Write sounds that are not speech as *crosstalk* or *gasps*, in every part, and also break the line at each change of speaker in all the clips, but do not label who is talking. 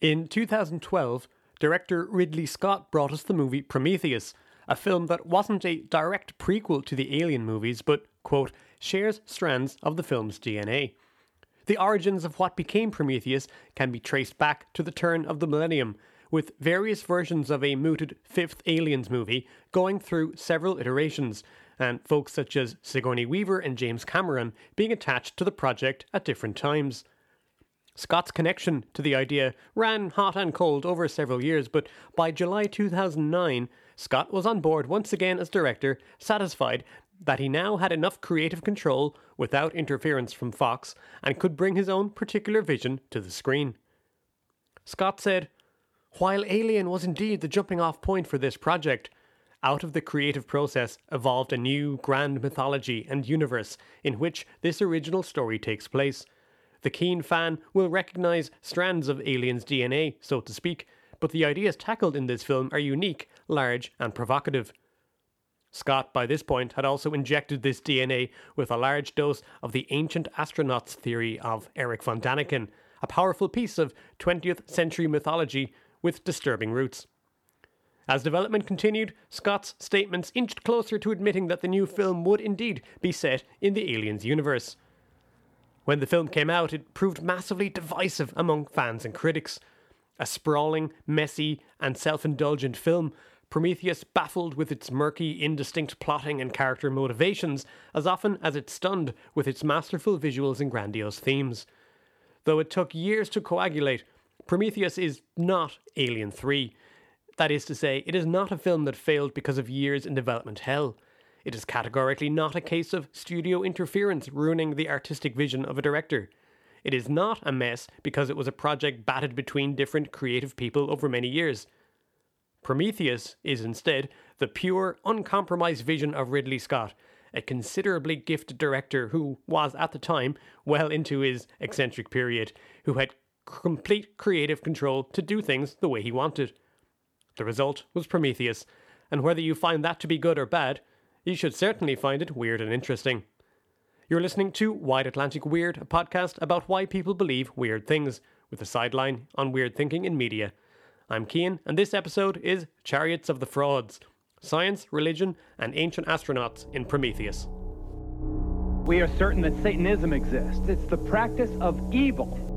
In 2012, director Ridley Scott brought us the movie Prometheus, a film that wasn't a direct prequel to the Alien movies, but, quote, shares strands of the film's DNA. The origins of what became Prometheus can be traced back to the turn of the millennium, with various versions of a mooted fifth Aliens movie going through several iterations, and folks such as Sigourney Weaver and James Cameron being attached to the project at different times. Scott's connection to the idea ran hot and cold over several years, but by July 2009, Scott was on board once again as director, satisfied that he now had enough creative control without interference from Fox and could bring his own particular vision to the screen. Scott said, While Alien was indeed the jumping off point for this project, out of the creative process evolved a new grand mythology and universe in which this original story takes place. The keen fan will recognize strands of Alien's DNA, so to speak, but the ideas tackled in this film are unique, large, and provocative. Scott, by this point, had also injected this DNA with a large dose of the ancient astronauts theory of Eric von Däniken, a powerful piece of 20th century mythology with disturbing roots. As development continued, Scott's statements inched closer to admitting that the new film would indeed be set in the Aliens universe. When the film came out, it proved massively divisive among fans and critics. A sprawling, messy, and self indulgent film, Prometheus baffled with its murky, indistinct plotting and character motivations as often as it stunned with its masterful visuals and grandiose themes. Though it took years to coagulate, Prometheus is not Alien 3. That is to say, it is not a film that failed because of years in development hell. It is categorically not a case of studio interference ruining the artistic vision of a director. It is not a mess because it was a project batted between different creative people over many years. Prometheus is instead the pure, uncompromised vision of Ridley Scott, a considerably gifted director who was, at the time, well into his eccentric period, who had complete creative control to do things the way he wanted. The result was Prometheus, and whether you find that to be good or bad, you should certainly find it weird and interesting. You're listening to Wide Atlantic Weird, a podcast about why people believe weird things, with a sideline on weird thinking in media. I'm Cian, and this episode is Chariots of the Frauds Science, Religion, and Ancient Astronauts in Prometheus.
We are certain that Satanism exists. It's the practice of evil.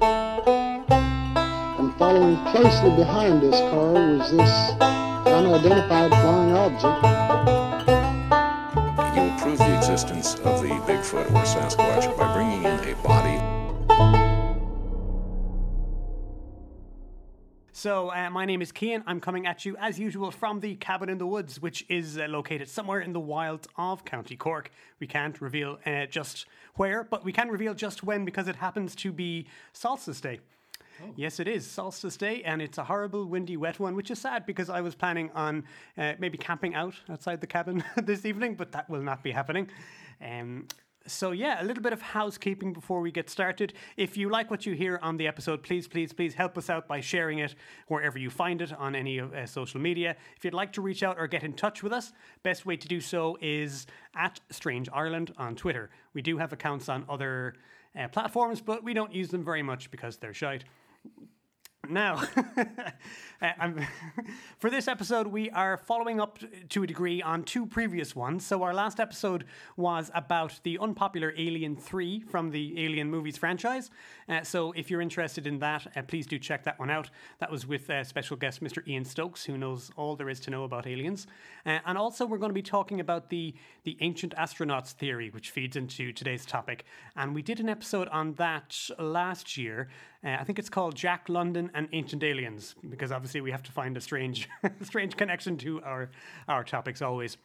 And following closely behind this car was this unidentified flying object.
You will prove the existence of the Bigfoot or Sasquatch by bringing in a body.
So, uh, my name is Cian. I'm coming at you, as usual, from the cabin in the woods, which is uh, located somewhere in the wilds of County Cork. We can't reveal uh, just where, but we can reveal just when because it happens to be Solstice Day. Yes, it is Solstice Day, and it's a horrible, windy, wet one, which is sad because I was planning on uh, maybe camping out outside the cabin *laughs* this evening, but that will not be happening. Um, so, yeah, a little bit of housekeeping before we get started. If you like what you hear on the episode, please, please, please help us out by sharing it wherever you find it on any uh, social media. If you'd like to reach out or get in touch with us, best way to do so is at Strange Ireland on Twitter. We do have accounts on other uh, platforms, but we don't use them very much because they're shite. Now, *laughs* *laughs* for this episode, we are following up to a degree on two previous ones. So, our last episode was about the unpopular Alien 3 from the Alien movies franchise. Uh, so, if you're interested in that, uh, please do check that one out. That was with uh, special guest Mr. Ian Stokes, who knows all there is to know about aliens. Uh, and also, we're going to be talking about the, the ancient astronauts theory, which feeds into today's topic. And we did an episode on that last year. Uh, I think it's called Jack London and Ancient Aliens, because obviously we have to find a strange, *laughs* strange connection to our our topics always.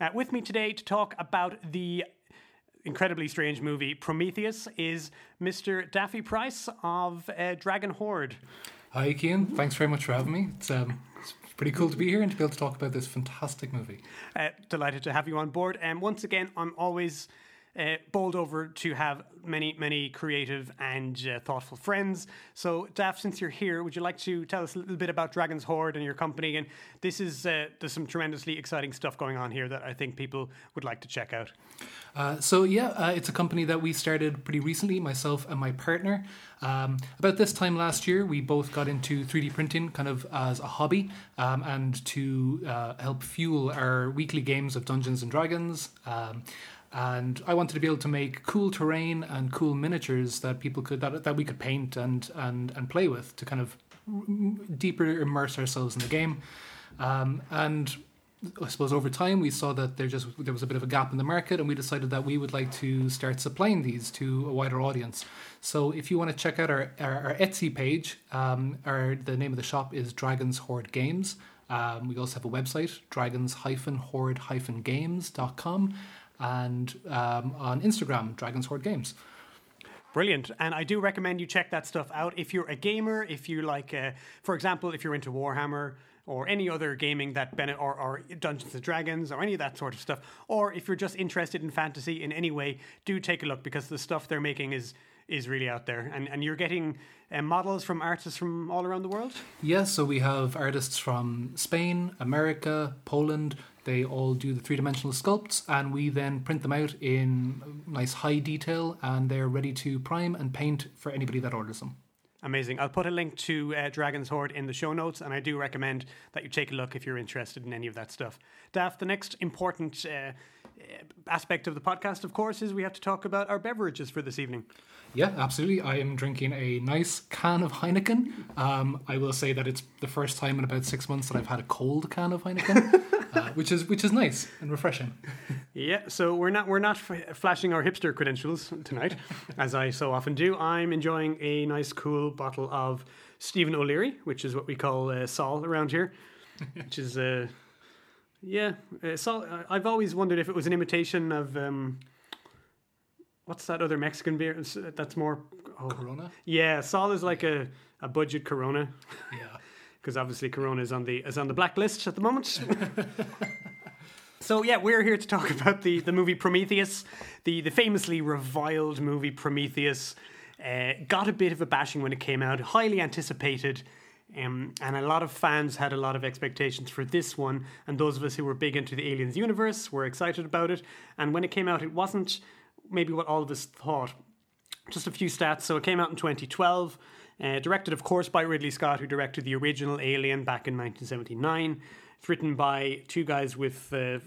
Uh, with me today to talk about the incredibly strange movie Prometheus is Mr. Daffy Price of uh, Dragon Horde.
Hi, Cian. Thanks very much for having me. It's, um, it's pretty cool to be here and to be able to talk about this fantastic movie.
Uh, delighted to have you on board. And once again, I'm always
uh, bowled over to have many, many creative and uh, thoughtful friends. So, Daft, since you're here, would you like to tell us a little bit about Dragon's Horde and your company? And this is uh, there's some tremendously exciting stuff going on here that I think people would like to check out.
Uh, so yeah, uh, it's a company that we started pretty recently, myself and my partner. Um, about this time last year, we both got into 3D printing kind of as a hobby um, and to uh, help fuel our weekly games of Dungeons and Dragons. Um, and I wanted to be able to make cool terrain and cool miniatures that people could that, that we could paint and and and play with to kind of deeper immerse ourselves in the game. Um, and I suppose over time we saw that there just there was a bit of a gap in the market, and we decided that we would like to start supplying these to a wider audience. So if you want to check out our our, our Etsy page, um, our the name of the shop is Dragons Horde Games. Um, we also have a website, dragons-horde-games.com, and um, on Instagram, Dragons Horde Games.
Brilliant. And I do recommend you check that stuff out. If you're a gamer, if you like, uh, for example, if you're into Warhammer or any other gaming that Bennett or, or Dungeons and Dragons or any of that sort of stuff, or if you're just interested in fantasy in any way, do take a look because the stuff they're making is is really out there. And, and you're getting uh, models from artists from all around the world?
Yes, so we have artists from Spain, America, Poland. They all do the three dimensional sculpts, and we then print them out in nice high detail, and they're ready to prime and paint for anybody that orders them.
Amazing. I'll put a link to uh, Dragon's Horde in the show notes, and I do recommend that you take a look if you're interested in any of that stuff. Daft, the next important uh, aspect of the podcast, of course, is we have to talk about our beverages for this evening.
Yeah, absolutely. I am drinking a nice can of Heineken. Um, I will say that it's the first time in about six months that I've had a cold can of Heineken, *laughs* uh, which is which is nice and refreshing.
Yeah, so we're not we're not f- flashing our hipster credentials tonight, as I so often do. I'm enjoying a nice, cool bottle of Stephen O'Leary, which is what we call uh, Sol around here, *laughs* which is uh, yeah, uh, Sol. I've always wondered if it was an imitation of. Um, what's that other Mexican beer that's more
oh. Corona?
Yeah, Sol is like a, a budget Corona.
Yeah.
Because obviously Corona is on the is on the blacklist at the moment. *laughs* so yeah, we're here to talk *laughs* about the, the movie Prometheus, the the famously reviled movie Prometheus. Uh, got a bit of a bashing when it came out, highly anticipated. Um, and a lot of fans had a lot of expectations for this one, and those of us who were big into the Aliens universe were excited about it. And when it came out, it wasn't maybe what all of us thought. Just a few stats. So it came out in 2012, uh, directed, of course, by Ridley Scott, who directed the original Alien back in 1979. It's written by two guys with uh,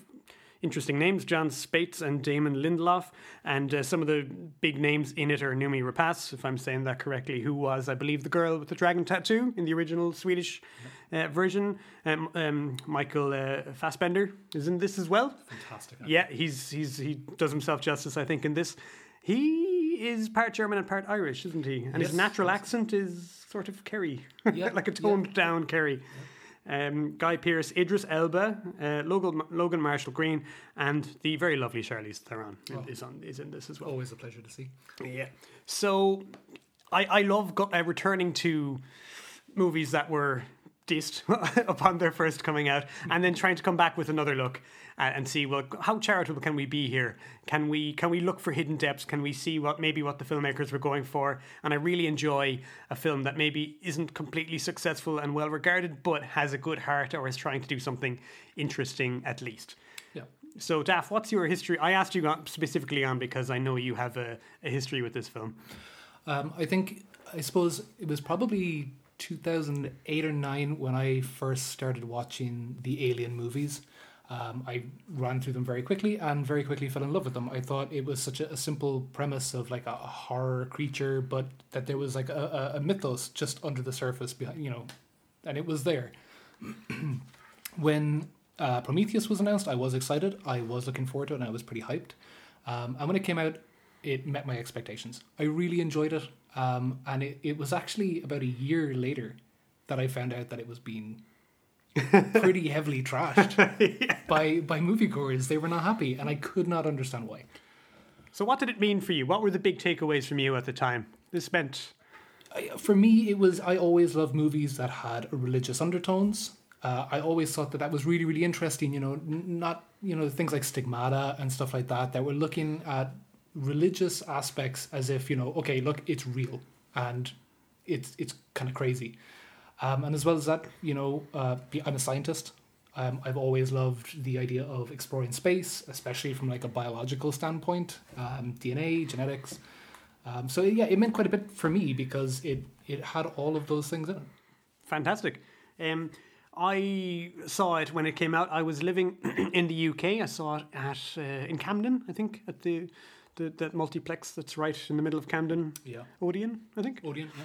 interesting names, John Spaihts and Damon Lindelof. And uh, some of the big names in it are Noomi Rapace, if I'm saying that correctly, who was, I believe, the girl with the dragon tattoo in the original Swedish uh, version. Um, um, Michael uh, Fassbender is in this as well.
Fantastic.
Yeah, he's he's he does himself justice, I think, in this. He is part German and part Irish, isn't he? And
Yes,
his natural
yes.
accent is sort of Kerry,
Yeah, *laughs*
like a
yeah.
toned down Kerry. Um, Guy Pearce, Idris Elba, uh, Logan, Logan Marshall Green, and the very lovely Charlize Theron is on is in this as well.
Always a pleasure to see.
Yeah. So I, I love go- uh, returning to movies that were dissed *laughs* upon their first coming out and then trying to come back with another look and see well how charitable can we be here? Can we can we look for hidden depths? Can we see what maybe what the filmmakers were going for? And i really enjoy a film that maybe isn't completely successful and well regarded but has a good heart or is trying to do something interesting at least.
Yeah.
so Daff, what's your history? I asked you specifically on because i know you have a, a history with this film.
Um, I think, I suppose it was probably 2008 or 9 when I first started watching the Alien movies. Um, I ran through them very quickly and very quickly fell in love with them. I thought it was such a, a simple premise of like a, a horror creature, but that there was like a, a, mythos just under the surface behind, you know, and it was there. *clears throat* when uh, Prometheus was announced, I was excited. I was looking forward to it, and I was pretty hyped. Um, and when it came out, it met my expectations. I really enjoyed it, um, and it, it was actually about a year later that I found out that it was being pretty *laughs* heavily trashed *laughs* by by moviegoers. They were not happy, and I could not understand why.
So, what did it mean for you? What were the big takeaways from you at the time? This meant
for me, it was I always loved movies that had religious undertones. Uh, I always thought that that was really, really interesting. You know, n- not you know things like stigmata and stuff like that that were looking at religious aspects as if you know, okay, look, it's real and it's it's kind of crazy. Um, and as well as that, you know, uh, I'm a scientist. Um, I've always loved the idea of exploring space, especially from like a biological standpoint, um, DNA, genetics. Um, so yeah, it meant quite a bit for me because it it had all of those things in it.
Fantastic. Um, I saw it when it came out. I was living *clears throat* in the UK. I saw it at uh, in Camden, I think, at the, the that multiplex that's right in the middle of Camden.
Yeah.
Odeon, I think.
Odeon, yeah.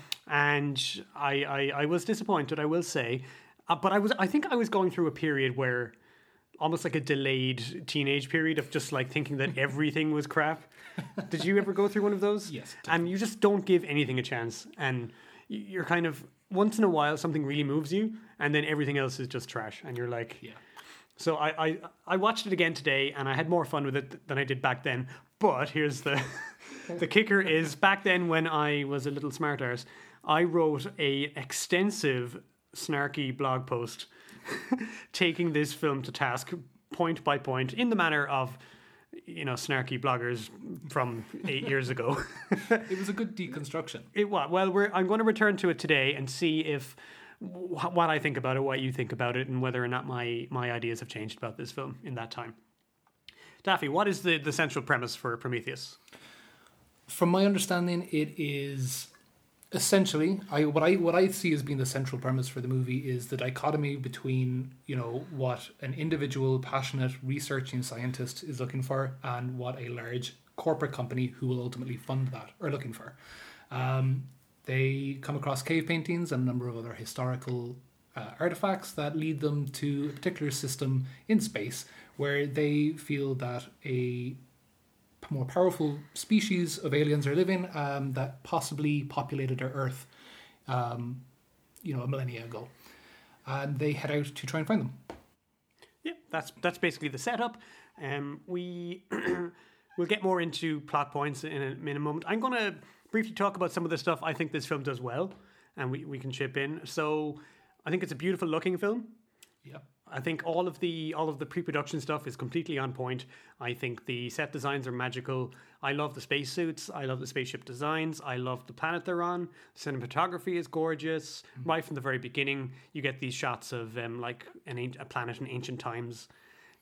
and I, I, I was disappointed, I will say. Uh, but I was, I think I was going through a period where, almost like a delayed teenage period of just like thinking that *laughs* everything was crap. Did you ever go through one of those?
Yes,
And you just don't give anything a chance, and you're kind of once in a while something really moves you, and then everything else is just trash, and you're like,
Yeah.
so I, I I watched it again today, and I had more fun with it than I did back then. But here's the *laughs* the kicker: is back then when I was a little smart arse, I wrote a extensive snarky blog post *laughs* taking this film to task point by point in the manner of you know snarky bloggers from eight years ago. *laughs*
It was a good deconstruction.
It was. Well, we're, I'm going to return to it today and see if wh- what I think about it, what you think about it, and whether or not my my ideas have changed about this film in that time. Daffy, what is the, the central premise for Prometheus?
From my understanding, it is essentially I what I what I see as being the central premise for the movie is the dichotomy between you know what an individual passionate researching scientist is looking for and what a large corporate company who will ultimately fund that are looking for. Um, they come across cave paintings and a number of other historical uh, artifacts that lead them to a particular system in space where they feel that a more powerful species of aliens are living um, that possibly populated our Earth, um, you know, a millennia ago, and they head out to try and find them.
Yeah, that's that's basically the setup. Um, we *clears throat* we'll get more into plot points in a, in a moment. I'm going to briefly talk about some of the stuff I think this film does well, and we, we can chip in. So I think it's a beautiful looking film.
Yep.
I think all of the all of the pre-production stuff is completely on point. I think the set designs are magical. I love the spacesuits. I love the spaceship designs. I love the planet they're on. Cinematography is gorgeous. Right from the very beginning, you get these shots of um, like an, an- a planet in ancient times.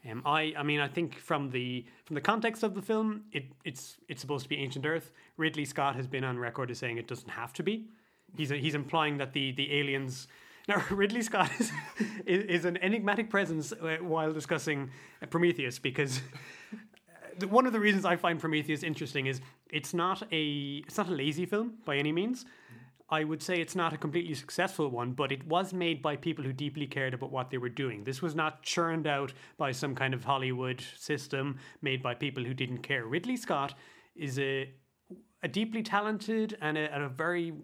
Um, I, I mean, I think from the from the context of the film, it, it's it's supposed to be ancient Earth. Ridley Scott has been on record as saying it doesn't have to be. He's he's implying that the the aliens. Now *laughs* Ridley Scott is is, an enigmatic presence uh, while discussing uh, Prometheus because one of the reasons I find Prometheus interesting is it's not a it's not a lazy film by any means. I would say it's not a completely successful one, but it was made by people who deeply cared about what they were doing. This was not churned out by some kind of Hollywood system made by people who didn't care. Ridley Scott is a a deeply talented and a, and a very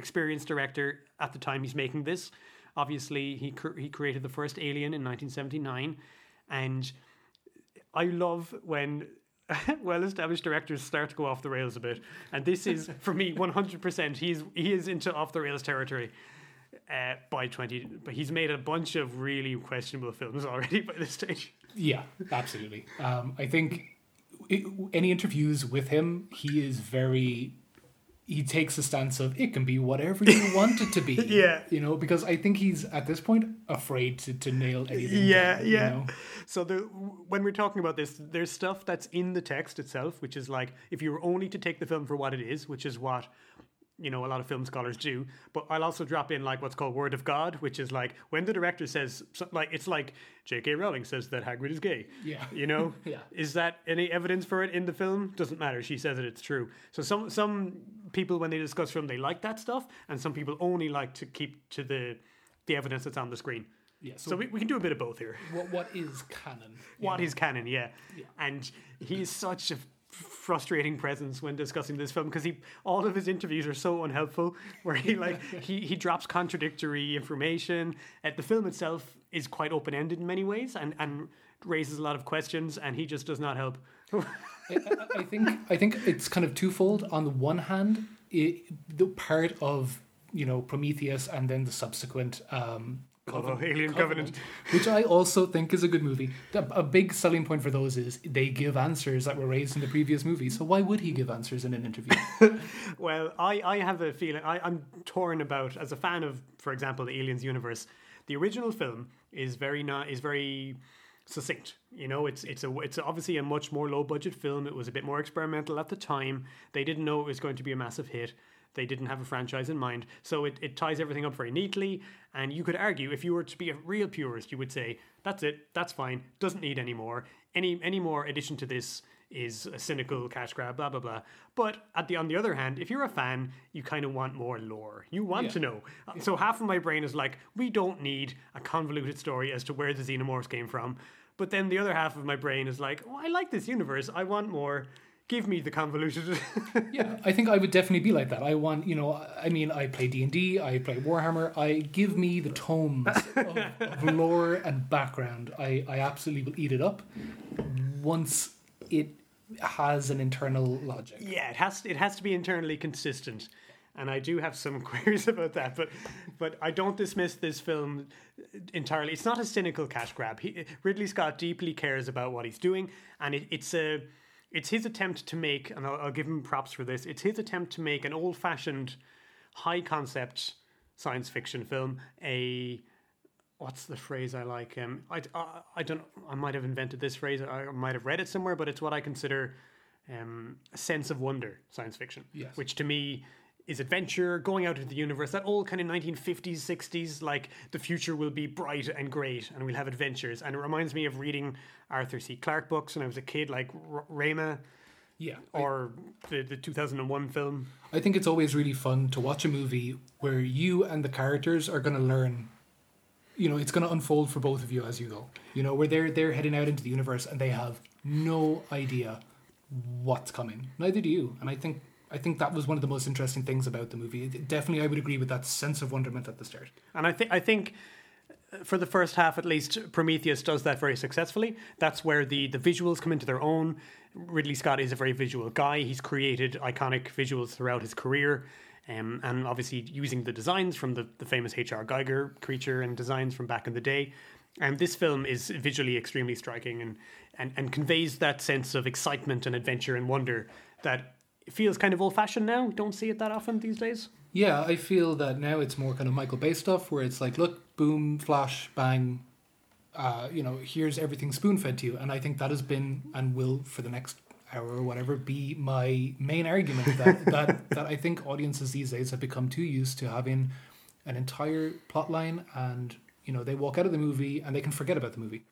experienced director at the time he's making this. Obviously, he cr- he created the first Alien in 1979, and I love when *laughs* well-established directors start to go off the rails a bit, and this is for me 100%. He's he is into off the rails territory. Uh, by 20 but he's made a bunch of really questionable films already by this stage
Yeah, absolutely. Um, I think it, any interviews with him, he is very. He takes a stance of it can be whatever you *laughs* want it to be.
Yeah.
you know, because I think he's at this point afraid to, to nail anything.
yeah
down, you
yeah
know?
so the, when we're talking about this there's stuff that's in the text itself which is like if you were only to take the film for what it is which is what you know a lot of film scholars do but i'll also drop in like what's called word of god which is like when the director says like it's like jk rowling says that hagrid is gay
Yeah.
you know *laughs*
Yeah.
is that any evidence for it in the film doesn't matter she says it it's true so some some people when they discuss film they like that stuff and some people only like to keep to the the evidence that's on the screen
Yeah,
so,
so-
we, we can do a bit of both here
What what is canon? *laughs*
what
know?
is canon, yeah. And he's such a frustrating presence when discussing this film because he all of his interviews are so unhelpful *laughs* where he like he, he drops contradictory information uh, the film itself is quite open-ended in many ways and and raises a lot of questions and he just does not help *laughs*
I, I- think I think it's kind of twofold. On the one hand, it, the part of you know Prometheus and then the subsequent um,
called Alien Covenant.
which I also think is a good movie. A, a big selling point for those is they give answers that were raised in the previous movie. So why would he give answers in an interview? *laughs*
Well, I, I have a feeling I, I'm torn about as a fan of, for example, the Aliens universe. The original film is very not is very succinct. You know, it's it's a it's obviously a much more low budget film. It was a bit more experimental at the time. They didn't know it was going to be a massive hit. They didn't have a franchise in mind, so it, it ties everything up very neatly. And you could argue, if you were to be a real purist, you would say that's it, that's fine, doesn't need any more. Any any more addition to this is a cynical cash grab, blah blah blah. But at the on the other hand, if you're a fan, you kind of want more lore. You want
Yeah.
to know. So half of my brain is like, we don't need a convoluted story as to where the xenomorphs came from. But then the other half of my brain is like, oh, I like this universe. I want more. Give me the convoluted. *laughs*
yeah, I think I would definitely be like that. I want, you know, I mean, I play D and I play Warhammer. I give me the tomes of, of *laughs* lore and background. I, I absolutely will eat it up once it has an internal logic.
yeah, it has it has to be internally consistent. And I do have some *laughs* queries about that, but but I don't dismiss this film entirely. It's not a cynical cash grab. He, Ridley Scott deeply cares about what he's doing, and it, it's a it's his attempt to make, and I'll, I'll give him props for this. It's his attempt to make an old fashioned, high concept science fiction film a what's the phrase I like? Um, I, I, I don't. I might have invented this phrase. I might have read it somewhere, but it's what I consider um, a sense of wonder science fiction.
Yes.
Which to me is adventure, going out into the universe. That old kind of 1950s, 60s, like the future will be bright and great, and we'll have adventures. And it reminds me of reading Arthur C. Clarke books when I was a kid, like R- Rama
Yeah.
or the, the 2001 film.
I think it's always really fun to watch a movie where you and the characters are going to learn. You know, it's going to unfold for both of you as you go. You know, where they're they're heading out into the universe and they have no idea what's coming. Neither do you. And I think I think that was one of the most interesting things about the movie. Definitely, I would agree with that sense of wonderment at the start.
And I think I think uh, for the first half at least, Prometheus does that very successfully. That's where the the visuals come into their own. Ridley Scott is a very visual guy. He's created iconic visuals throughout his career. Um, and obviously using the designs from the, the famous H.R. Giger creature and designs from back in the day. And this film is visually extremely striking and, and, and conveys that sense of excitement and adventure and wonder that feels kind of old fashioned now. Don't see it that often these days.
Yeah, I feel that now it's more kind of Michael Bay stuff where it's like, look, boom, flash, bang, uh, you know, here's everything spoon fed to you. And I think that has been and will for the next hour or whatever be my main argument that, *laughs* that, that I think audiences these days have become too used to having an entire plot line and, you know, they walk out of the movie and they can forget about the movie.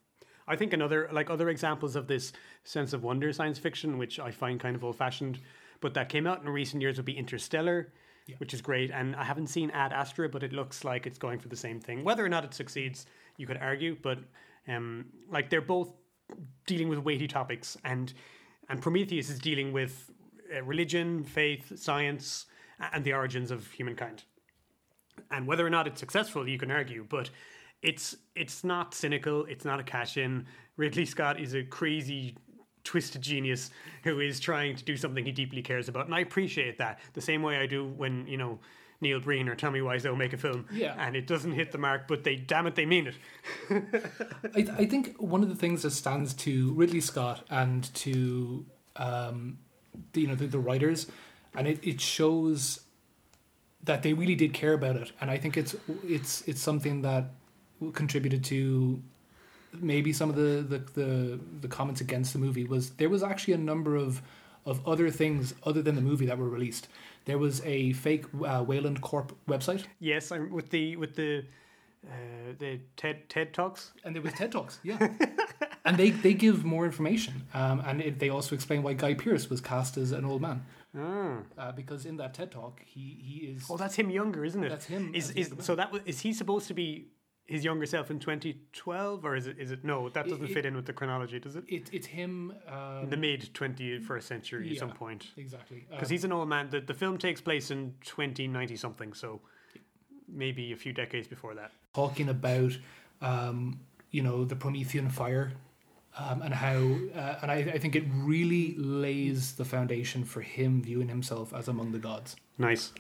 I think another like other examples of this sense of wonder science fiction, which I find kind of old fashioned, but that came out in recent years would be Interstellar, which is great. And I haven't seen Ad Astra, but it looks like it's going for the same thing. Whether or not it succeeds, you could argue, but um, like they're both dealing with weighty topics, and and Prometheus is dealing with uh, religion, faith, science, and the origins of humankind. And whether or not it's successful you can argue but it's it's not cynical. It's not a cash in. Ridley scott is a crazy twisted genius who is trying to do something he deeply cares about and i appreciate that the same way i do when you know Neil Breen or Tommy Wiseau make a film,
Yeah.
and it doesn't hit the mark, but they damn it, they mean it. *laughs*
I, I think one of the things that stands to Ridley Scott and to um, the, you know the, the writers, and it, it shows that they really did care about it, and I think it's it's it's something that contributed to maybe some of the, the, the, the comments against the movie was there was actually a number of of other things other than the movie that were released. There was a fake uh, Weyland Corp website,
Yes, I'm with the with the uh, the TED TED talks.
and there was TED Talks, yeah. *laughs* and they, they give more information, um, and it, they also explain why Guy Pearce was cast as an old man,
Ah.
uh, because in that TED Talk he he is
Oh, that's him younger, isn't it?
That's him
Is is so that was is he supposed to be his younger self in 2012, or is it is it no? That doesn't
it-
fit in with the chronology, does it?
it, it's him um,
In the mid 21st century, at some point.
exactly
Because he's an old man. The, the film takes place in 2090 something, so maybe a few decades before that.
talking about um, you know the Promethean fire. Um, and how, uh, and I, I think it really lays the foundation for him viewing himself as among the gods.
Nice.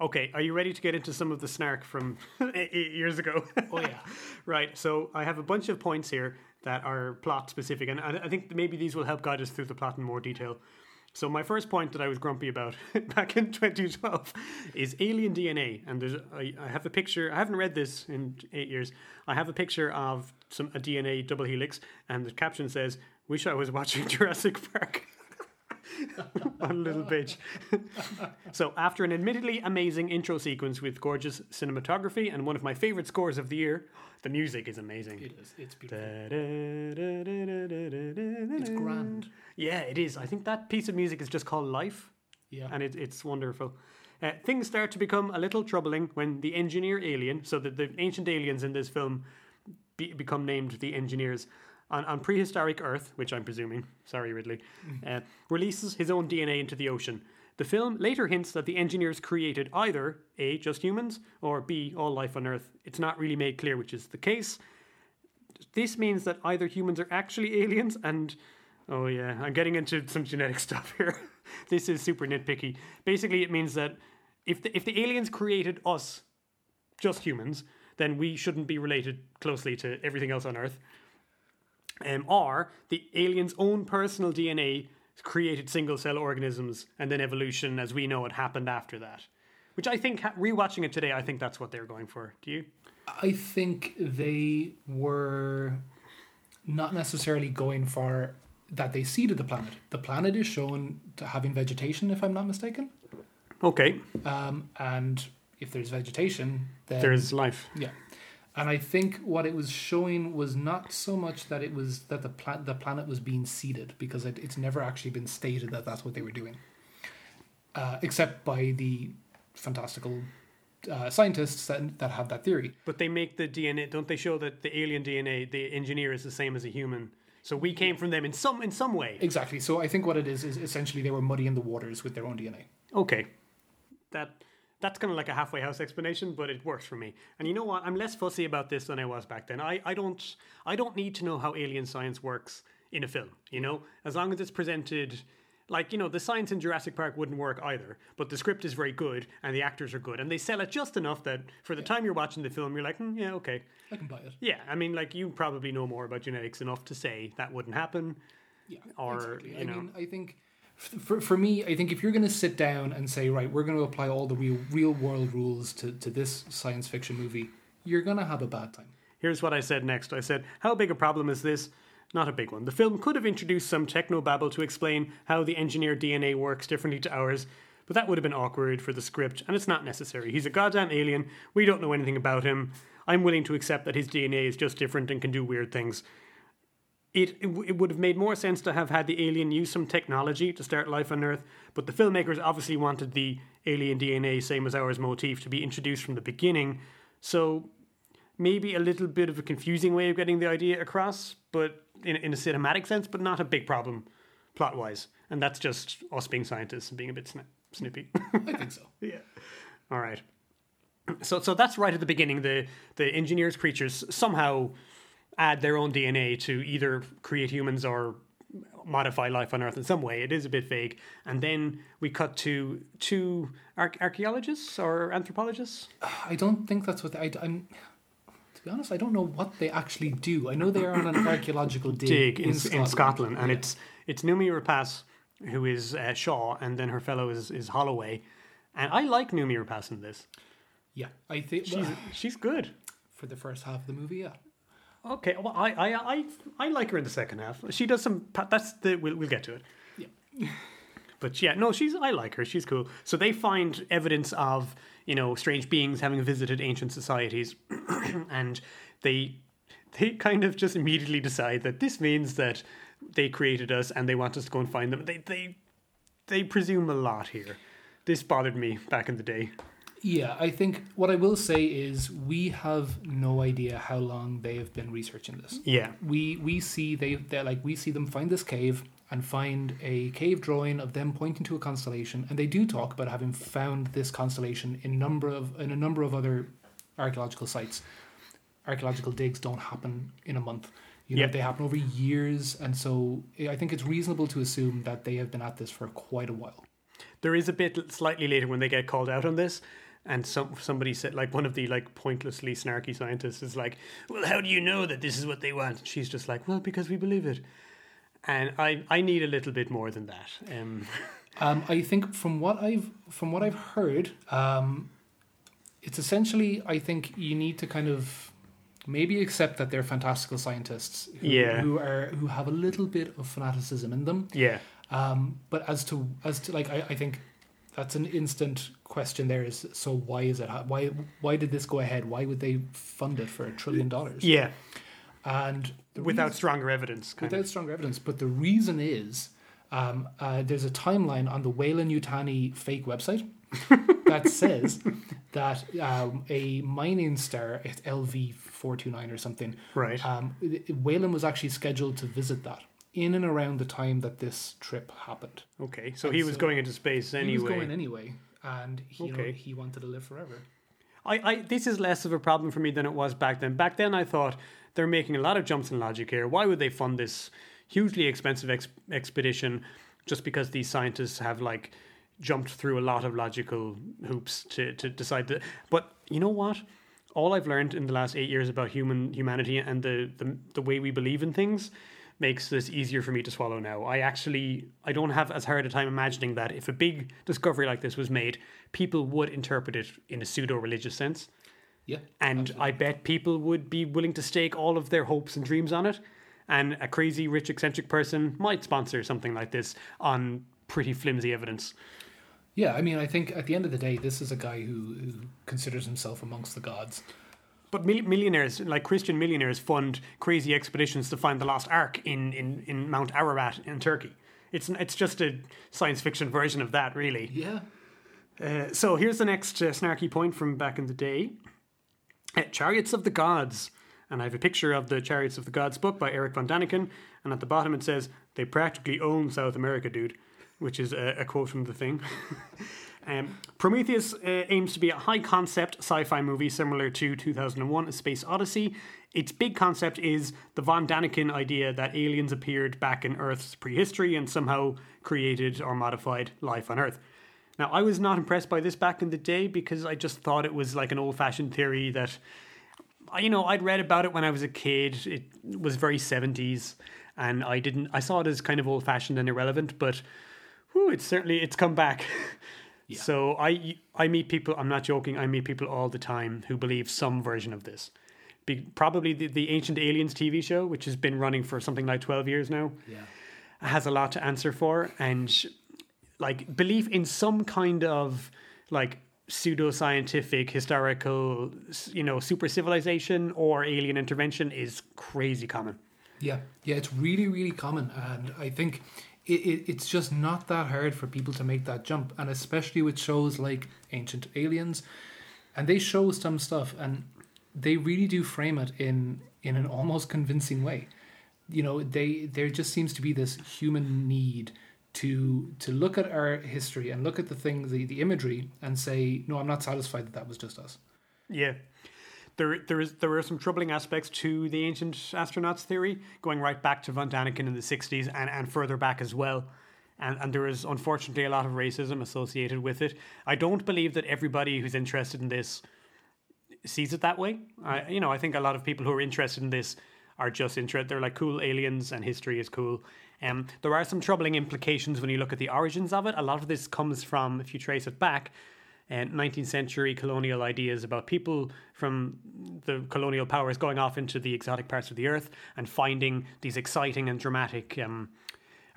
Okay, are you ready to get into some of the snark from eight *laughs* years ago?
Oh, yeah. *laughs*
right, so I have a bunch of points here that are plot specific, and I I think maybe these will help guide us through the plot in more detail. So my first point that I was grumpy about *laughs* back in 2012 is alien DNA, and there's I, I have a picture. I haven't read this in eight years. I have a picture of some a DNA double helix, and the caption says, "Wish I was watching Jurassic Park." *laughs* a little bitch. so, after an admittedly amazing intro sequence with gorgeous cinematography and one of my favorite scores of the year, *gasps* the music is amazing.
It is. It's beautiful.
It's
It's grand.
Yeah, it is. I think that piece of music is just called Life,
Yeah.
and it, it's wonderful. Uh, things start to become a little troubling when the engineer alien, so the, the ancient aliens in this film, be, become named the engineers. On, on prehistoric Earth, which I'm presuming, sorry Ridley, *laughs* uh, releases his own DNA into the ocean. The film later hints that the engineers created either A, just humans, or B, all life on Earth. It's not really made clear which is the case. This means that either humans are actually aliens and. Oh, yeah, I'm getting into some genetic *laughs* stuff here. *laughs* this is super nitpicky. Basically, it means that if the, if the aliens created us, just humans, then we shouldn't be related closely to everything else on Earth. Um, or the aliens' own personal DNA created single cell organisms, and then evolution as we know it happened after that. Which I think, rewatching it today, I think that's what they're going for. Do you?
I think they were not necessarily going for that they seeded the planet. The planet is shown to having vegetation, if I'm not mistaken.
Okay,
Um, and if there's vegetation, then
there's life.
yeah. And I think what it was showing was not so much that it was that the pla- the planet was being seeded because it, it's never actually been stated that that's what they were doing, uh, except by the fantastical uh, scientists that that have that theory.
But they make the DNA, don't they show that the alien DNA, the engineer is the same as a human? So we came from them in some in some way.
Exactly. So I think what it is is essentially they were muddying the waters with their own DNA.
Okay, that that's kind of like a halfway house explanation, but it works for me. And you know what? I'm less fussy about this than I was back then. I, I don't I don't need to know how alien science works in a film. You know, as long as it's presented. Like, you know, the science in Jurassic Park wouldn't work either, but the script is very good and the actors are good and they sell it just enough that for the time you're watching the film, you're like, hmm, yeah, okay.
I can buy it.
Yeah, I mean, like, you probably know more about genetics enough to say that wouldn't happen.
Yeah.
Or,
exactly.
you
I
know.
mean, I think for for me, I think if you're going to sit down and say, right, we're going to apply all the real real world rules to to this science fiction movie, you're going to have a bad time.
Here's what I said next. I said, How big a problem is this? Not a big one. The film could have introduced some techno babble to explain how the engineered DNA works differently to ours, but that would have been awkward for the script, and it's not necessary. He's a goddamn alien. We don't know anything about him. I'm willing to accept that his DNA is just different and can do weird things. It, it, w- it would have made more sense to have had the alien use some technology to start life on Earth, but the filmmakers obviously wanted the alien DNA, same as ours motif, to be introduced from the beginning. So maybe a little bit of a confusing way of getting the idea across, but in, in a cinematic sense, but not a big problem plot wise. And that's just us being scientists and being a bit sna- snippy.
I think so. *laughs*
yeah. All right. So, so that's right at the beginning. The the engineers creatures somehow add their own DNA to either create humans or modify life on Earth in some way. It is a bit vague. And then we cut to two arch- archaeologists or anthropologists.
I don't think that's what they, I, I'm. To be honest, I don't know what they actually do. I know they are on an archaeological dig,
dig in, in Scotland,
Scotland,
and
Yeah.
it's it's Noomi Rapace who is uh, Shaw, and then her fellow is is Holloway, and I like Noomi Rapace in this.
yeah. I think
She's she's good.
for the first half of the movie, yeah.
Okay, well, I I I, I like her in the second half. She does some. That's the we'll we'll get to it.
Yeah. *laughs*
But yeah, no, she's I like her. She's cool. So they find evidence of you know strange beings having visited ancient societies, *clears throat* and they they kind of just immediately decide that this means that they created us and they want us to go and find them. They they they presume a lot here. This bothered me back in the day.
Yeah, I think what I will say is we have no idea how long they have been researching this.
Yeah,
We we see they they like we see them find this cave and find a cave drawing of them pointing to a constellation, and they do talk about having found this constellation in number of in a number of other archaeological sites. Archaeological digs don't happen in a month. You know,
Yeah.
they happen over years, and so I think it's reasonable to assume that they have been at this for quite a while.
there is a bit slightly later when they get called out on this. And some somebody said like one of the like pointlessly snarky scientists is like, Well, how do you know that this is what they want? And she's just like, Well, because we believe it. And I, I need a little bit more than that. Um, *laughs*
Um, I think from what I've from what I've heard, um, it's essentially I think you need to kind of maybe accept that they're fantastical scientists who,
Yeah.
who are who have a little bit of fanaticism in them.
yeah.
Um, but as to as to like I, I think that's an instant question there is so why is it why why did this go ahead why would they fund it for a trillion dollars
Yeah.
and
Without
reason-
stronger evidence. Kind
without
of.
stronger evidence but the reason is um, uh, there's a timeline on the Weyland Yutani fake website *laughs* that says that um, a mining star it's LV four two nine or something
Right.
um, Wayland was actually scheduled to visit that in and around the time that this trip happened
Okay. So
and
he was
so
going into space anyway.
he was going anyway, and he, you know, he wanted to live forever.
I, I this is less of a problem for me than it was back then. Back then, I thought they're making a lot of jumps in logic here. Why would they fund this hugely expensive ex- expedition just because these scientists have like jumped through a lot of logical hoops to to decide that? But you know what? All I've learned in the last eight years about human humanity and the the, the way we believe in things makes this easier for me to swallow now. I actually I don't have as hard a time imagining that if a big discovery like this was made, people would interpret it in a pseudo religious sense.
Yeah,
And I bet people would be willing to stake all of their hopes and dreams on it. And a crazy, rich, eccentric person might sponsor something like this on pretty flimsy evidence.
yeah. I mean, I think at the end of the day, this is a guy who, who considers himself amongst the gods.
But millionaires, like Christian millionaires, fund crazy expeditions to find the lost Ark in, in, in Mount Ararat in Turkey. It's it's just a science fiction version of that, really.
Yeah,
Uh, so here's the next uh, snarky point from back in the day Uh, Chariots of the Gods. And I have a picture of the Chariots of the Gods book by Eric von Daniken. And at the bottom it says, They practically own South America, dude, which is a, a quote from the thing. *laughs* um, Prometheus uh, aims to be a high concept sci fi movie similar to 2001 A Space Odyssey. Its big concept is the von Daniken idea that aliens appeared back in Earth's prehistory and somehow created or modified life on Earth. Now, I was not impressed by this back in the day because I just thought it was like an old fashioned theory that, you know, I'd read about it when I was a kid. It was very 70s and I didn't, I saw it as kind of old fashioned and irrelevant, but whew, it's certainly, it's come back. *laughs* So I, I meet people, I'm not joking, I meet people all the time who believe some version of this. Be, probably the, the Ancient Aliens TV show, which has been running for something like 12 years now
yeah,
has a lot to answer for. And like belief in some kind of like pseudo-scientific historical you know super civilization or alien intervention is crazy common.
Yeah, yeah. It's really, really common, and I think it, it, it's just not that hard for people to make that jump, and especially with shows like Ancient Aliens, and they show some stuff, and they really do frame it in in an almost convincing way. You know, they there just seems to be this human need to to look at our history and look at the thing, the, the imagery, and say, no, I'm not satisfied that that was just us.
yeah there, there is there are some troubling aspects to the ancient astronauts theory, going right back to von Daniken in the '60s and, and further back as well. And, and there is unfortunately a lot of racism associated with it. I don't believe that everybody who's interested in this sees it that way. I, you know, I think a lot of people who are interested in this are just interested. They're like cool aliens and history is cool. Um, there are some troubling implications when you look at the origins of it. A lot of this comes from, if you trace it back, uh, 19th century colonial ideas about people from the colonial powers going off into the exotic parts of the earth and finding these exciting and dramatic um,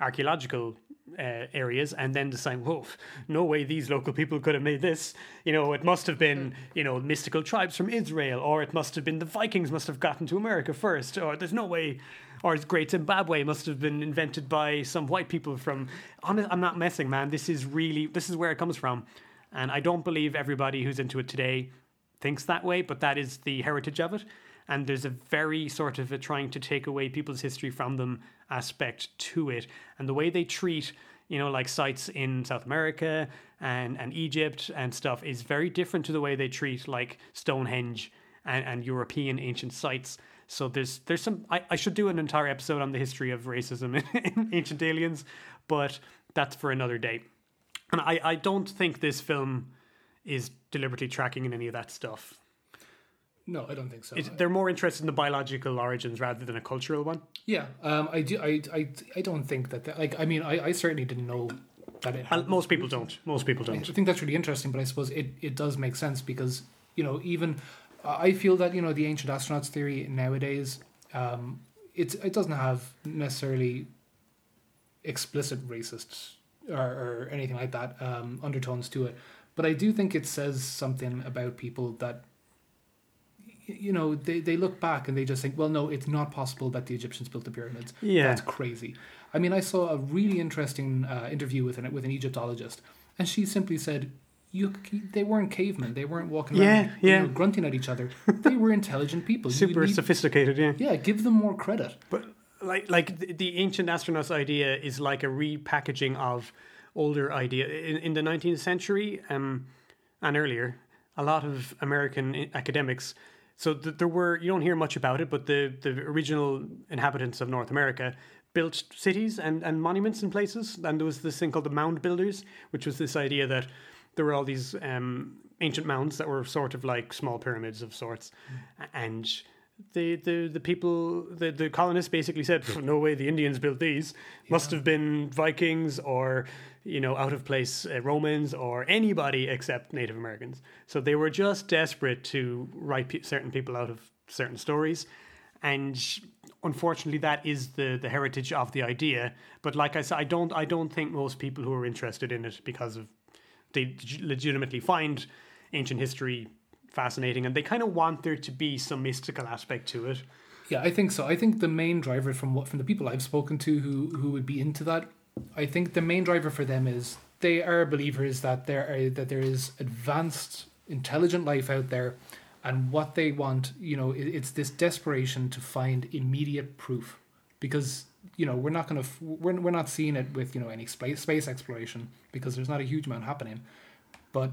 archaeological uh, areas and then deciding, whoa, no way these local people could have made this. You know, it must have been, you know, mystical tribes from Israel, or it must have been the Vikings must have gotten to America first, or there's no way, or Great Zimbabwe must have been invented by some white people from. I'm not messing, man. This is really, this is where it comes from. And I don't believe everybody who's into it today thinks that way, but that is the heritage of it. And there's a very sort of a trying to take away people's history from them aspect to it. And the way they treat, you know, like sites in South America and, and Egypt and stuff is very different to the way they treat like Stonehenge and, and European ancient sites. So there's there's some I, I should do an entire episode on the history of racism *laughs* in, in ancient aliens, but that's for another day. And I, I don't think this film is deliberately tracking in any of that stuff.
No, I don't think so.
It, they're more interested in the biological origins rather than a cultural one.
yeah, um, I do. I, I, I don't think that. that like, I mean, I, I certainly didn't know that it. Had,
most people don't. Most people don't.
I think that's really interesting, but I suppose it, it does make sense because you know even I feel that you know the ancient astronauts theory nowadays um, it's it doesn't have necessarily explicit racist or, or anything like that um, undertones to it, but I do think it says something about people that you know they, they look back and they just think well no it's not possible that the egyptians built the pyramids.
Yeah.
that's crazy. I mean i saw a really interesting uh, interview with an with an egyptologist and she simply said you they weren't cavemen. They weren't walking around
Yeah,
you know, grunting at each other. *laughs* They were intelligent people.
Super
need-
sophisticated, yeah.
yeah give them more credit.
But like like the, the ancient astronauts idea is like a repackaging of older idea in, in the 19th century um, and earlier. A lot of American academics. So th- there were you don't hear much about it, but the the original inhabitants of North America built cities and, and monuments and places. And there was this thing called the mound builders, which was this idea that there were all these um, ancient mounds that were sort of like small pyramids of sorts, and the, the, the people the, the colonists basically said no way the Indians built these. Must have been Vikings or you know out of place uh, Romans or anybody except Native Americans. So they were just desperate to write pe- certain people out of certain stories. And unfortunately that is the the heritage of the idea. But like I said I don't I don't think most people who are interested in it because of they legitimately find ancient history fascinating and they kind of want there to be some mystical aspect to it.
Yeah, I think so. I think the main driver from what from the people I've spoken to who who would be into that, I think the main driver for them is they are believers that there are that there is advanced intelligent life out there and what they want, you know, it, it's this desperation to find immediate proof. Because you know we're not going to we're, we're not seeing it with you know any space space exploration because there's not a huge amount happening. But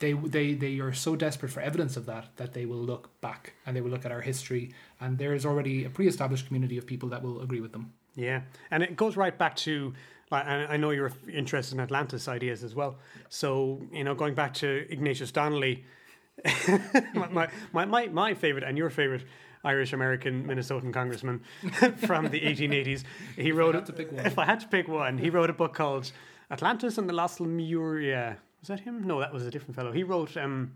they they they are so desperate for evidence of that that they will look back and they will look at our history and there is already a pre-established community of people that will agree with them
Yeah, and it goes right back to. like, I know you're interested in Atlantis ideas as well. So you know, going back to Ignatius Donnelly, *laughs* my, my, my my favorite and your favorite Irish American Minnesotan congressman *laughs* from the 1880s. He wrote.
had to pick one.
If I had to pick one, he wrote a book called Atlantis and the Lost Lemuria. Was that him? No, that was a different fellow. He wrote. Um,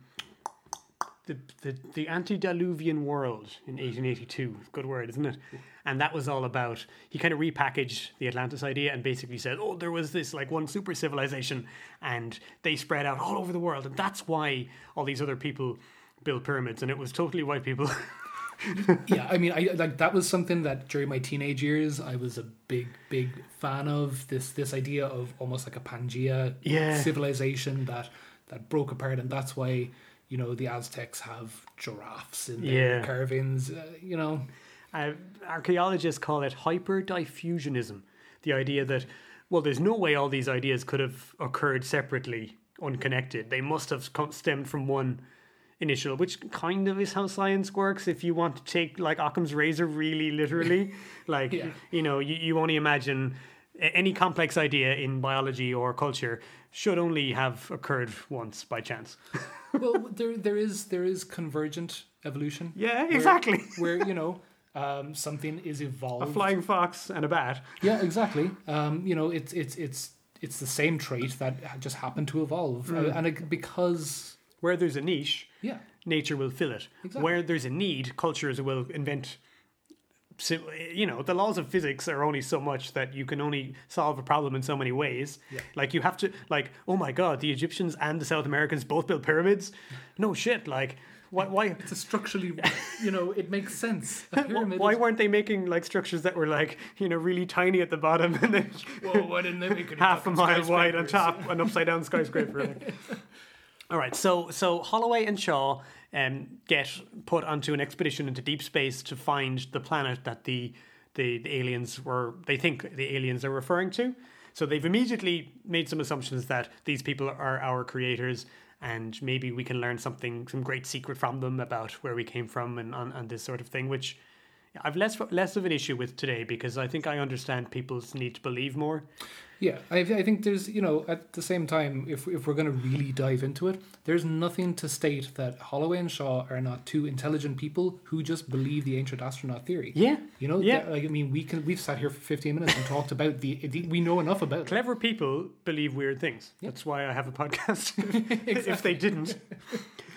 the, the, the antediluvian world in 1882 good word isn't it and that was all about he kind of repackaged the atlantis idea and basically said oh there was this like one super civilization and they spread out all over the world and that's why all these other people built pyramids and it was totally white people *laughs* *laughs*
yeah i mean i like that was something that during my teenage years i was a big big fan of this this idea of almost like a pangea
Yeah.
civilization that that broke apart and that's why you know the aztecs have giraffes in their
Yeah.
carvings uh, you know
uh, archaeologists call it hyperdiffusionism the idea that well there's no way all these ideas could have occurred separately unconnected they must have stemmed from one initial which kind of is how science works. If you want to take like occam's razor really literally *laughs* *laughs* like
Yeah.
you know you, you only imagine any complex idea in biology or culture should only have occurred once by chance. *laughs*
Well there there is there is convergent evolution.
Yeah
where-
exactly.
where you know um, something is evolved.
A flying fox and a bat.
Yeah, exactly. Um, you know, it's it's it's it's the same trait that just happened to evolve, uh, and it, because
where there's a niche
yeah,
nature will fill it.
Exactly.
Where there's a need, cultures will invent. You know, the laws of physics are only so much that you can only solve a problem in so many ways. yeah. Like you have to, like, oh my god, the Egyptians and the South Americans both built pyramids. No shit, like, why, why,
it's a structurally, you know, it makes sense. *laughs*
Why weren't they making like structures that were like, you know, really tiny at the bottom and then
Whoa, why didn't they make it *laughs*
half a mile wide on top, an upside down skyscraper. like. *laughs* All right, so so Holloway and Shaw um, get put onto an expedition into deep space to find the planet that the, the the aliens were they think the aliens are referring to. So they've immediately made some assumptions that these people are our creators, and maybe we can learn something, some great secret from them about where we came from and and, and this sort of thing, which I've less less of an issue with today because I think I understand people's need to believe more.
Yeah, I, I think there's, you know, at the same time, if, if we're going to really dive into it, there's nothing to state that Holloway and Shaw are not two intelligent people who just believe the ancient astronaut theory.
Yeah,
You know,
yeah.
like, I mean, we can, we've sat here for 15 minutes and talked about the, the we know enough about it.
Clever people believe weird things. That's why I have a podcast. *laughs* if they didn't.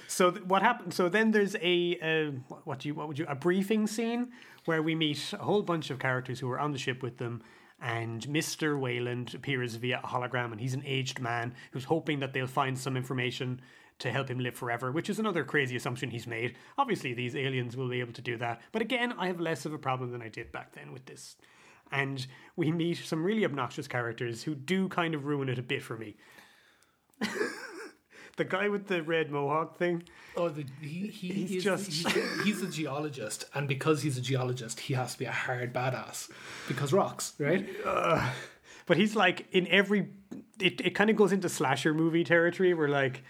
So th- what happened? So then there's a uh, what do you what would you a briefing scene where we meet a whole bunch of characters who are on the ship with them, and Mr. Weyland appears via a hologram, and he's an aged man who's hoping that they'll find some information to help him live forever, which is another crazy assumption he's made. Obviously, these aliens will be able to do that, but again, I have less of a problem than I did back then with this. And we meet some really obnoxious characters who do kind of ruin it a bit for me. *laughs* the guy with the red mohawk thing.
Oh, the, he, he
He's
is,
just-
he's, he's a geologist, and because he's a geologist, he has to be a hard badass because rocks, right?
But he's like in every. It, it kind of goes into slasher movie territory where, like,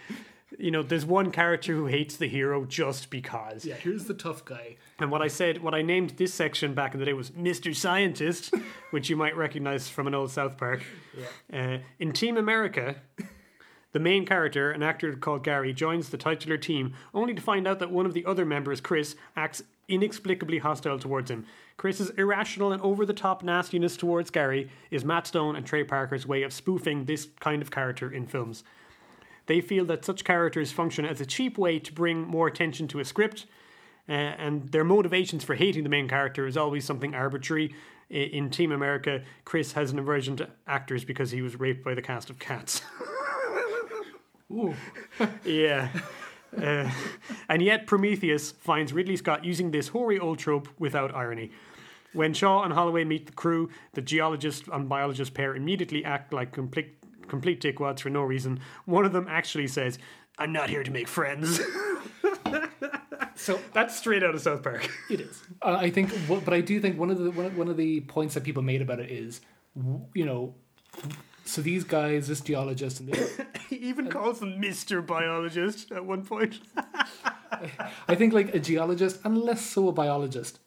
you know, there's one character who hates the hero just because.
Yeah, here's the tough guy.
And what I said, what I named this section back in the day was Mr. Scientist, which you might recognize from an old South Park. Uh, in Team America, the main character, an actor called Gary, joins the titular team only to find out that one of the other members, Chris, acts inexplicably hostile towards him. Chris's irrational and over the top nastiness towards Gary is Matt Stone and Trey Parker's way of spoofing this kind of character in films. They feel that such characters function as a cheap way to bring more attention to a script, uh, and their motivations for hating the main character is always something arbitrary. In Team America, Chris has an aversion to actors because he was raped by the cast of Cats. *laughs*
Ooh. *laughs*
yeah. Uh, and yet, Prometheus finds Ridley Scott using this hoary old trope without irony. When Shaw and Holloway meet the crew, the geologist and biologist pair immediately act like complete, complete dickwads for no reason. One of them actually says, I'm not here to make friends. *laughs*
So
That's straight out of South Park.
It is. Uh, I think, but I do think one of the one of- the points that people made about it is, you know, so these guys, this geologist, and this, *coughs*
he even calls him Mr. Biologist at one point. *laughs*
I think like a geologist, and less so a biologist.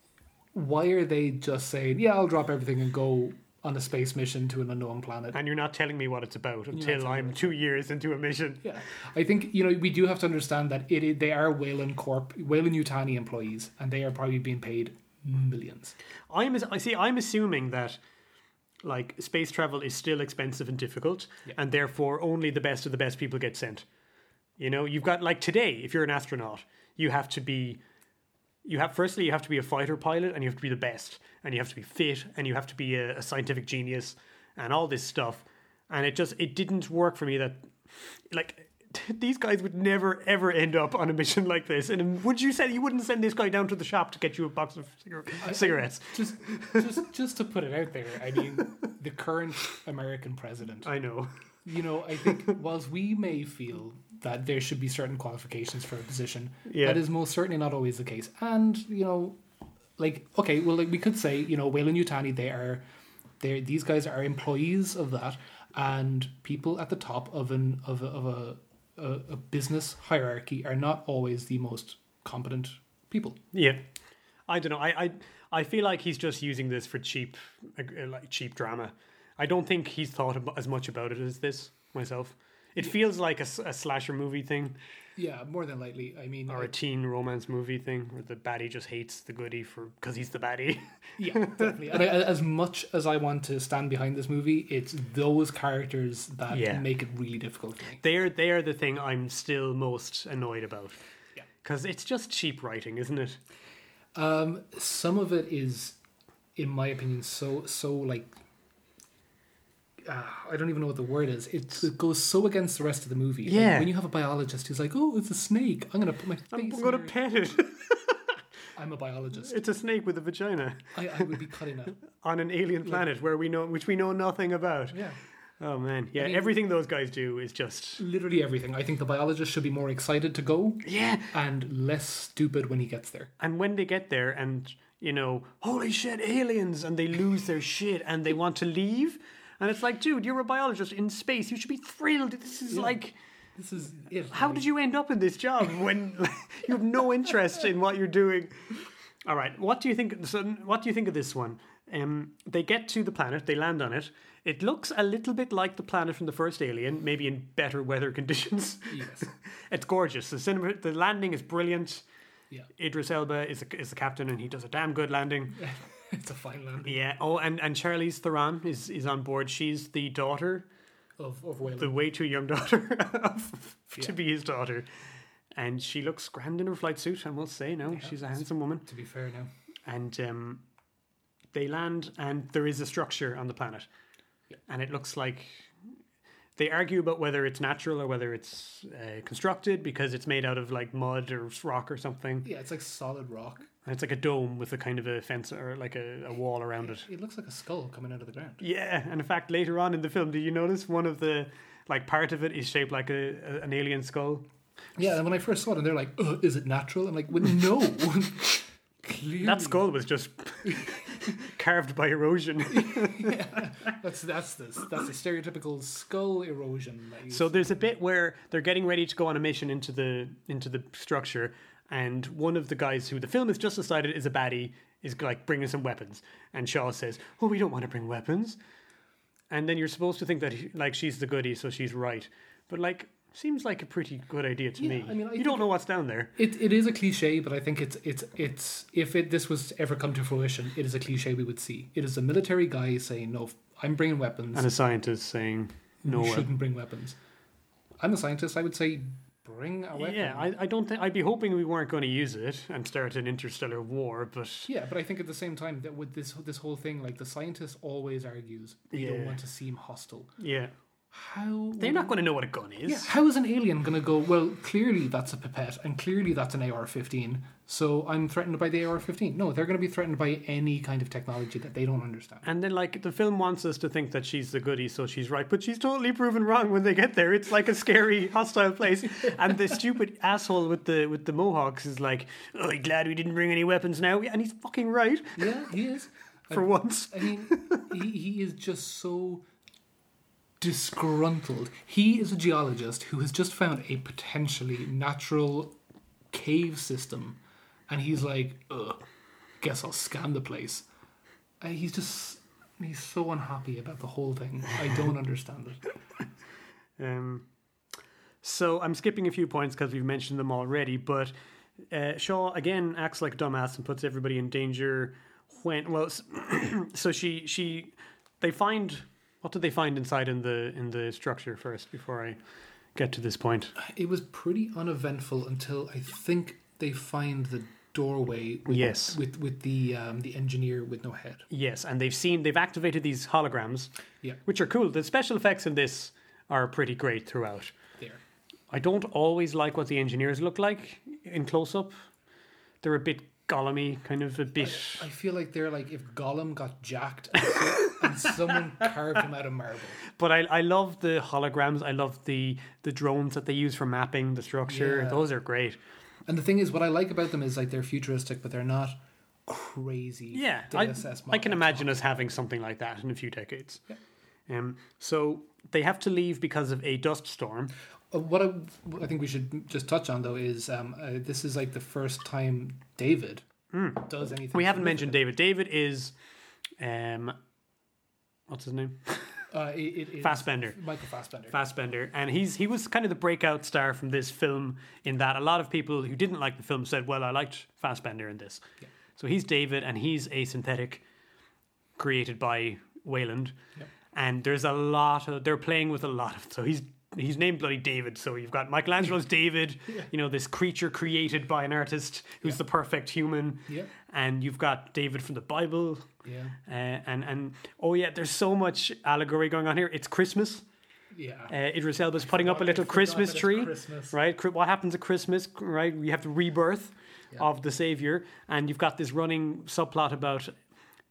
Why are they just saying, "Yeah, I'll drop everything and go on a space mission to an unknown planet"?
And you're not telling me what it's about until I'm two years into a mission.
Yeah, I think you know we do have to understand that it, it they are Weyland Corp, Weyland Yutani employees, and they are probably being paid millions.
I'm I see. I'm assuming that like space travel is still expensive and difficult, and therefore only the best of the best people get sent. You know, you've got like today, if you're an astronaut, you have to be. You have firstly you have to be a fighter pilot and you have to be the best and you have to be fit and you have to be a, a scientific genius and all this stuff and it just it didn't work for me that like *laughs* these guys would never ever end up on a mission like this and would you say you wouldn't send this guy down to the shop to get you a box of cigar- cigarettes
Just, just, just to put it out there, I mean, the current American president.
I know
you know, I think whilst we may feel that there should be certain qualifications for a position,
Yeah.
that is most certainly not always the case. And you know, like okay, well, like we could say, you know, Weyland Yutani, they are, they these guys are employees of that, and people at the top of an of a, of a, a, a business hierarchy are not always the most competent people.
Yeah, I don't know. I I, I feel like he's just using this for cheap, uh, uh, like cheap drama. I don't think he's thought as much about it as this myself. It feels like a slasher movie thing
Yeah, more than likely. I mean,
or a teen romance movie thing, where the baddie just hates the goodie for because he's the baddie. *laughs*
Yeah, *laughs* definitely. and I, as much as I want to stand behind this movie, it's those characters that
Yeah.
make it really difficult for me.
they're they're the thing I'm still most annoyed about.
Yeah.
because it's just cheap writing, isn't it?
Um, some of it is, in my opinion, so so like. Uh, I don't even know what the word is. It, it goes so against the rest of the movie. Like,
Yeah.
when you have a biologist who's like, "Oh, it's a snake. I'm gonna put my face."
I'm going to pet it. *laughs*
I'm a biologist.
it's a snake with a vagina
I, I would be cutting it. *laughs*
on an alien planet where we know which we know nothing about.
Yeah.
Oh man, yeah.
mean-
everything those guys do is just
Literally everything. I think the biologist should be more excited to go
yeah.
and less stupid when he gets there.
And when they get there and, you know, holy shit, aliens, and they lose their shit and they want to leave. And it's like, dude, you're a biologist in space. You should be thrilled. This is like,
This is it.
how did you end up in this job when *laughs* you have no interest in what you're doing? All right. What do you think? So, what do you think of this one? Um, they get to the planet. They land on it. It looks a little bit like the planet from the first Alien, maybe in better weather *laughs* conditions.
Yes. *laughs*
it's gorgeous. The cinema, the landing is brilliant.
Yeah.
Idris Elba is the, is the captain, and he does a damn good landing. *laughs*
it's a fine land
Yeah. Oh, and and Charlize Theron is is on board. She's the daughter,
of, of Weyland.
the way too young daughter *laughs* of, to be his daughter, and she looks grand in her flight suit. I must say, no, she's a handsome woman.
to be fair now.
and um, they land, and there is a structure on the planet, and it looks like they argue about whether it's natural or whether it's uh, constructed because it's made out of like mud or rock or something.
Yeah, it's like solid rock.
And it's like a dome with a kind of a fence or like a, a wall around it.
It looks like a skull coming out of the ground.
Yeah, and in fact, later on in the film, do you notice one of the like part of it is shaped like a, a an alien skull?
Yeah, and when I first saw it, and they're like, "Uh, "Is it natural?" I'm like, well, "No." *laughs* Clearly,
That skull was just *laughs* carved by erosion. *laughs*
yeah, That's that's this. That's the stereotypical skull erosion. That you
So there's a bit where they're getting ready to go on a mission into the into the structure, and one of the guys who the film has just decided is a baddie is like bringing some weapons, and Shaw says, "Oh, we don't want to bring weapons," and then you're supposed to think that like she's the goody, so she's right, but like seems like a pretty good idea to
Yeah,
me.
I mean, I
you don't know what's down there.
It, it is a cliche, but I think it's it's it's if it this was ever come to fruition, it is a cliche we would see. It is a military guy saying, "No, I'm bringing weapons.
And a scientist saying, "No."
you shouldn't bring weapons." I'm a scientist. I would say, a weapon.
yeah, I, I don't think I'd be hoping we weren't going to use it and start an interstellar war, but
Yeah, but I think at the same time that with this this whole thing, like the scientist always argues, they
Yeah.
don't want to seem hostile.
yeah,
How
they're not going to know what a gun is.
Yeah, how is an alien going to go? Well, clearly that's a pipette, and clearly that's an AR-15. So I'm threatened by the AR-15. No, they're going to be threatened by any kind of technology that they don't understand.
And then, like, the film wants us to think that she's the goody, so she's right. But she's totally proven wrong when they get there. It's like a scary, *laughs* hostile place. And the stupid *laughs* asshole with the with the mohawks is like, "Oh, glad we didn't bring any weapons now?" And he's fucking right
Yeah, he is. *laughs*
for once.
I mean, he, he is just so disgruntled. He is a geologist who has just found a potentially natural cave system, and he's like, "Ugh, guess I'll scan the place." And he's just he's so unhappy about the whole thing. I don't *laughs* understand it.
Um, so I'm skipping a few points because we've mentioned them already. But uh, Shaw again acts like a dumbass and puts everybody in danger. When well, *clears throat* so she she they find what did they find inside in the in the structure first before I get to this point.
It was pretty uneventful until I think they find the doorway. With,
Yes.
with with the um, the engineer with no head.
Yes, and they've seen they've activated these holograms,
Yeah,
which are cool. The special effects in this are pretty great throughout.
there.
I don't always like what the engineers look like in close up. They're a bit gollumy, kind of a bit.
I feel like they're like if Gollum got jacked and, and someone carved him out of marble.
But I, I love the holograms. I love the the drones that they use for mapping the structure.
Yeah.
Those are great.
And the thing is, what I like about them is like they're futuristic, but they're not crazy.
Yeah, I, I can imagine us having something like that in a few decades. Um, so they have to leave because of a dust storm.
Uh, What I, what I think we should just touch on though is um, uh, this is like the first time David does anything.
We haven't mentioned. David. David is, um, what's his name? *laughs*
Uh, it, it,
Fassbender.
Michael Fassbender.
Fassbender, and he's he was kind of the breakout star from this film. In that, a lot of people who didn't like the film said, "Well, I liked Fassbender in this." So he's David, and he's a synthetic created by Weyland, and there's a lot of they're playing with a lot of. So he's he's named bloody David. So you've got Michelangelo's David, *laughs* you know, this creature created by an artist who's the perfect human,
Yeah.
and you've got David from the Bible.
Yeah.
Uh, and and oh yeah, there's so much allegory going on here. It's Christmas.
yeah.
Uh, Idris Elba's putting up a little Christmas tree,
Christmas.
right? What happens at Christmas, right? We have the rebirth of the Savior, and you've got this running subplot about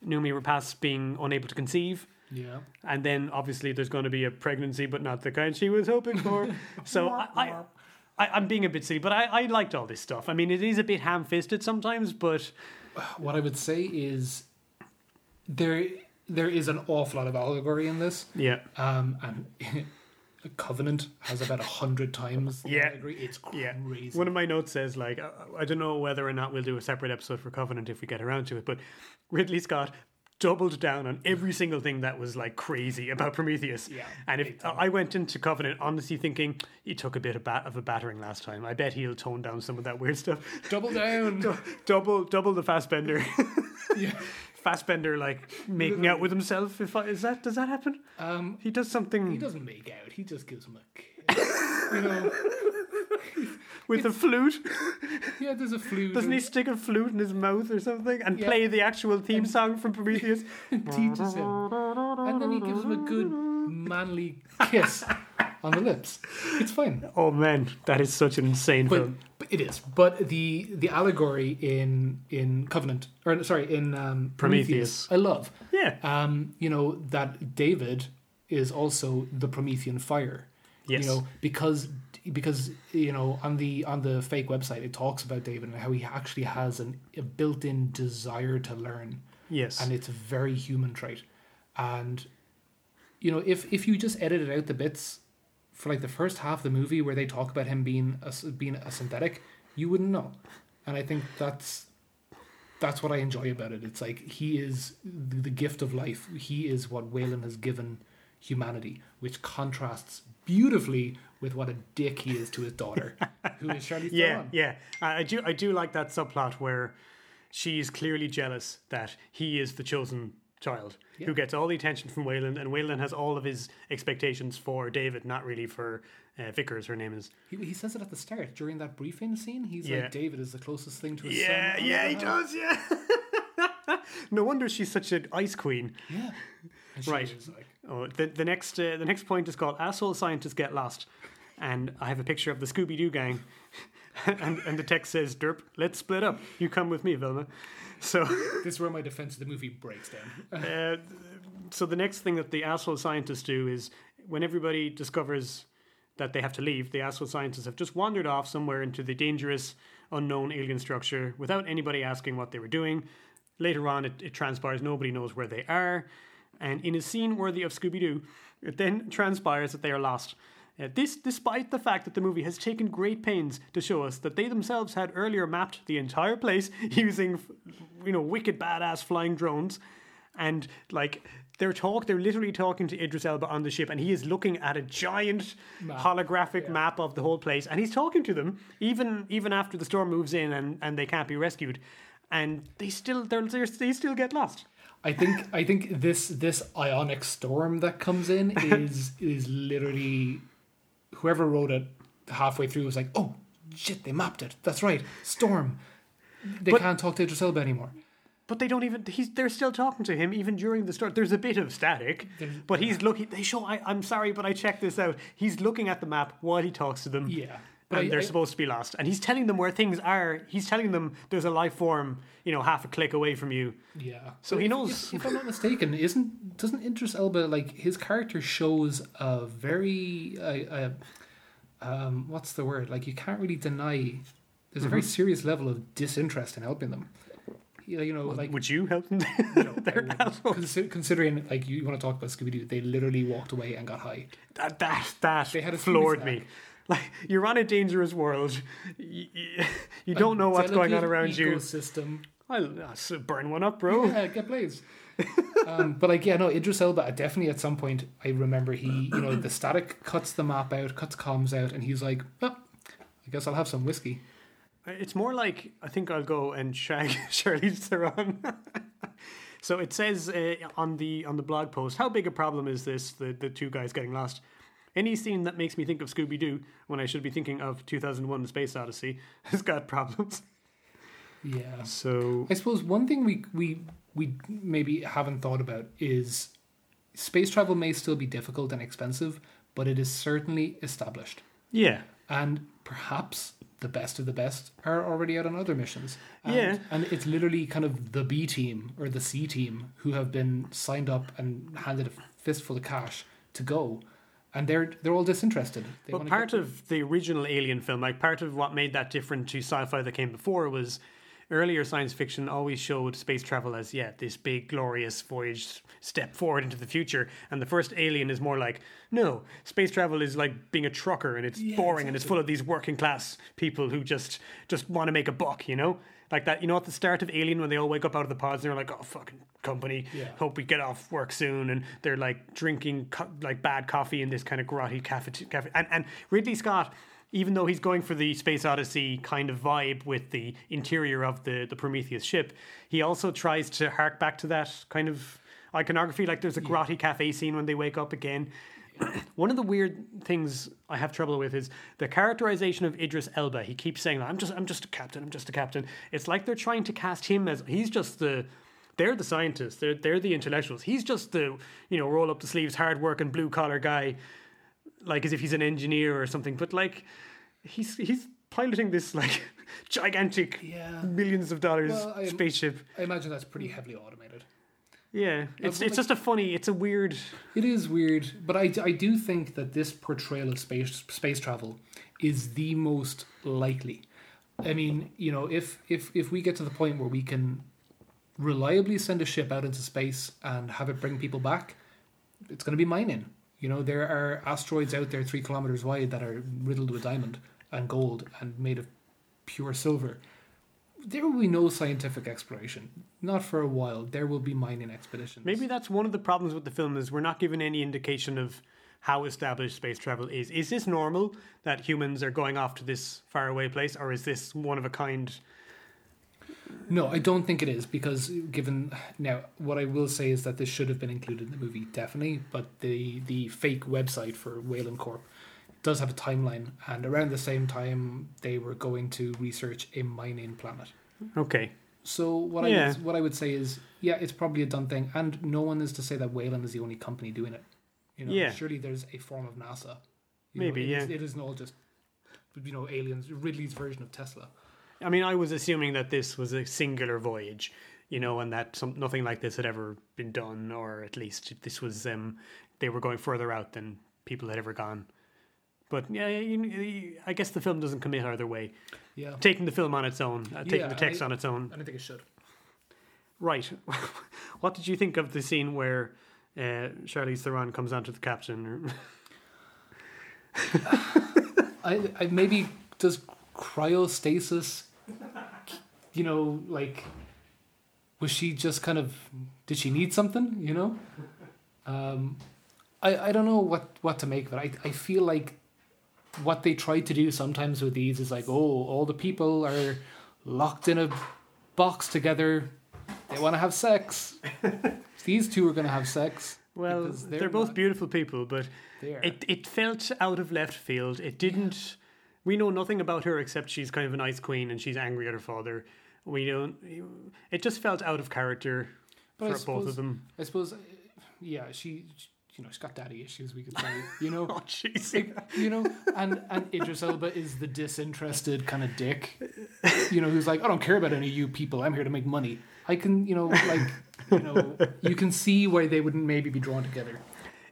Noomi Rapace being unable to conceive,
yeah.
and then obviously there's going to be a pregnancy, but not the kind she was hoping for. *laughs* so I, I, I, I'm being a bit silly, but I, I liked all this stuff. I mean, it is a bit ham-fisted sometimes, but *sighs*
What I would say is there there is an awful lot of allegory in this.
yeah,
Um, and *laughs* Covenant has about a hundred times. the
Yeah.
allegory. it's
Yeah.
crazy.
One of my notes says, like, I don't know whether or not we'll do a separate episode for Covenant if we get around to it, but Ridley Scott doubled down on every single thing that was like crazy about Prometheus.
Yeah,
And if
time.
I went into Covenant honestly thinking he took a bit of, bat- of a battering last time, I bet he'll tone down some of that weird stuff.
Double down. *laughs*
double, double the Fassbender. *laughs*
yeah.
Fassbender like making out with himself. If I, is that does that happen?
Um,
He does something
he doesn't make out. He just gives him a kiss. you know. *laughs*
with a flute. *laughs*
Yeah, there's a flute.
Doesn't he stick a flute in his mouth or something and
Yeah.
play the actual theme song from Prometheus? *laughs*
teaches him, and then he gives him a good manly kiss *laughs* on the lips. It's fine.
Oh man, that is such an insane
But,
film.
but it is. But the the allegory in in Covenant, or sorry, in um,
Prometheus.
Prometheus, I love.
Yeah.
Um, you know that David is also the Promethean fire.
Yes.
You know because because you know on the on the fake website it talks about David and how he actually has an, a built-in desire to learn
Yes.
and it's a very human trait. And you know, if if you just edited out the bits for like the first half of the movie where they talk about him being a, being a synthetic, you wouldn't know. And I think that's that's what I enjoy about it. It's like he is the the gift of life. He is what Weyland has given humanity, which contrasts beautifully with what a dick he is to his daughter, who is Charlize *laughs*
yeah,
Theron.
yeah. I I do I do like that subplot where she's clearly jealous that he is the chosen child
Yeah.
who gets all the attention from Weyland, and Weyland has all of his expectations for David, not really for uh, Vickers. Her name is.
He, he says it at the start during that briefing scene. He's
Yeah.
like, David is the closest thing to his
Yeah,
son.
yeah, yeah, he does. Yeah. *laughs* no wonder she's such an ice queen.
Yeah. She
Right.
is like,
Oh, the the next uh, the next point is called "Asshole Scientists Get Lost," and I have a picture of the Scooby Doo gang, *laughs* and and the text says, "Derp, let's split up. You come with me, Velma." So, *laughs*
this is where my defense of the movie breaks down. *laughs*
uh, so the next thing that the asshole scientists do is when everybody discovers that they have to leave, the asshole scientists have just wandered off somewhere into the dangerous, unknown alien structure without anybody asking what they were doing. Later on, it, it transpires nobody knows where they are. And in a scene worthy of Scooby Doo, it then transpires that they are lost. Uh, this, despite the fact that the movie has taken great pains to show us that they themselves had earlier mapped the entire place *laughs* using, you know, wicked badass flying drones, and like they're talk, they're literally talking to Idris Elba on the ship, and he is looking at a giant holographic map of the whole place, and he's talking to them even even after the storm moves in and, and they can't be rescued, and they still they're, they're, they still get lost.
I think I think this this ionic storm that comes in *laughs* is is literally whoever wrote it halfway through was like, oh shit, they mapped it. That's right, storm. They
But-
can't talk to Idris Elba anymore.
But they don't even. He's. They're still talking to him even during the start. There's a bit of static, but he's looking. They show. I, I'm sorry, but I checked this out. He's looking at the map while he talks to them.
Yeah. But
and
I-
they're
I-
supposed to be lost, and he's telling them where things are. He's telling them there's a life form, you know, half a click away from you.
Yeah.
So
But
he knows.
If, if I'm not mistaken, isn't doesn't Idris Elba like his character shows a very uh, uh, um what's the word like you can't really deny there's a very
Mm-hmm.
serious level of disinterest in helping them. You you know, like
Would you help them?
no, *laughs* I
They're
wouldn't.
assholes.
Consi- considering like you want to talk about Scooby Doo, they literally walked away and got high.
that that that
They had a
floored
Scooby
me. *laughs* Like you're on a dangerous world. You, you don't know what's going on around you.
Ecosystem.
I'll, I'll burn one up, bro.
Yeah, get blazed. um, but like, yeah, no, Idris Elba. Definitely, at some point, I remember he, you know, the static cuts the map out, cuts comms out, and he's like, "Oh, I guess I'll have some whiskey."
It's more like I think I'll go and shag *laughs* Charlize Theron. *laughs* so it says uh, on the on the blog post, how big a problem is this? The the two guys getting lost. Any scene that makes me think of Scooby Doo when I should be thinking of 2001: The Space Odyssey *laughs* has got problems.
Yeah.
So
I suppose one thing we we we maybe haven't thought about is space travel may still be difficult and expensive, but it is certainly established,
yeah,
and perhaps the best of the best are already out on other missions. And,
Yeah.
and it's literally kind of the B team or the C team who have been signed up and handed a fistful of cash to go, and they're they're all disinterested. They wanna
part
get-
of the original Alien film, like part of what made that different to sci-fi that came before, was earlier science fiction always showed space travel as yeah this big glorious voyage step forward into the future, and the first Alien is more like no space travel is like being a trucker and it's boring and it's full of these working class people who just just want to make a buck, you know. Like that, you know, at the start of Alien, when they all wake up out of the pods, and they're like, "Oh, fucking company! Hope we get off work soon." And they're like drinking co- like bad coffee in this kind of grotty cafe. cafe. And and Ridley Scott, even though he's going for the Space Odyssey kind of vibe with the interior of the the Prometheus ship, he also tries to hark back to that kind of iconography. Like there's a grotty cafe scene when they wake up again. One of the weird things I have trouble with is the characterization of Idris Elba. He keeps saying, "I'm just, I'm just a captain. I'm just a captain." It's like they're trying to cast him as he's just the. They're the scientists. They're they're the intellectuals. He's just the you know roll up the sleeves, hard working blue collar guy, like as if he's an engineer or something. But like, he's he's piloting this like *laughs* gigantic
Yeah.
millions of dollars
Well, I-
spaceship.
I imagine that's pretty heavily automated.
Yeah, it's it's just a funny. It's a weird.
It is weird, but I, I do think that this portrayal of space space travel is the most likely. I mean, you know, if if if we get to the point where we can reliably send a ship out into space and have it bring people back, it's going to be mining. You know, there are asteroids out there three kilometers wide that are riddled with diamond and gold and made of pure silver. There will be no scientific exploration. Not for a while. There will be mining expeditions.
Maybe that's one of the problems with the film is we're not given any indication of how established space travel is. Is this normal that humans are going off to this faraway place, or is this one of a kind?
No, I don't think it is because given now what I will say is that this should have been included in the movie definitely, but the the fake website for Weyland Corp does have a timeline, and around the same time they were going to research a mining planet.
Okay,
So what I would, what I would say is yeah, it's probably a done thing, and no one is to say that Weyland is the only company doing it. You know,
Yeah.
surely there's a form of NASA. You know,
Maybe,
it is-
yeah.
it isn't all just you know aliens. Ridley's version of Tesla.
I mean, I was assuming that this was a singular voyage, you know, and that some, nothing like this had ever been done, or at least this was um, they were going further out than people had ever gone. But yeah, you, you- I guess the film doesn't commit either way.
Yeah,
Taking the film on its own, uh, taking
Yeah,
the text
I-
on its own,
I don't think it should.
Right. *laughs* what did you think of the scene where uh, Charlize Theron comes onto the captain? *laughs*
I, I maybe does cryostasis you know like was she just kind of did she need something you know um i i don't know what what to make of it i i feel like what they try to do sometimes with these is like oh all the people are locked in a box together they want to have sex *laughs* these two are going to have sex
well,
because
they're, both
not-
beautiful people, but it it felt out of left field. It didn't. We know nothing about her except she's kind of an ice queen and she's angry at her father. We don't. It just felt out of character
But I
for both of them.
I suppose, uh, yeah, she, you know, she's got daddy issues. We could say, you know, *laughs*
Oh, jeez.
you know, and and Idris Elba is the disinterested kind of dick, you know, who's like, I don't care about any of you people. I'm here to make money. I can, you know, like, you know, you can see why they wouldn't maybe be drawn together.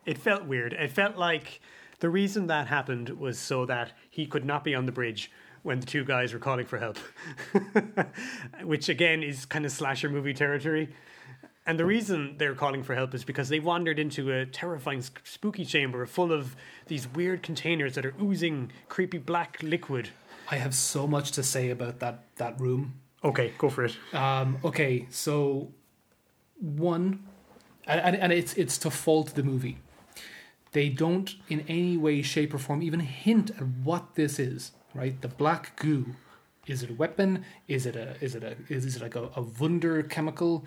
It felt weird. It felt like the reason that happened was so that he could not be on the bridge when the two guys were calling for help, *laughs* which again is kind of slasher movie territory. And the reason they're calling for help is because they wandered into a terrifying, spooky chamber full of these weird containers that are oozing creepy black liquid.
I have so much to say about that that room.
Okay, go for it.
Um, okay, so one, and, and- it's it's to fault the movie. They don't in any way, shape, or form even hint at what this is. Right, the black goo. Is it a weapon? Is it a is it a is, is it like a, a wunder chemical?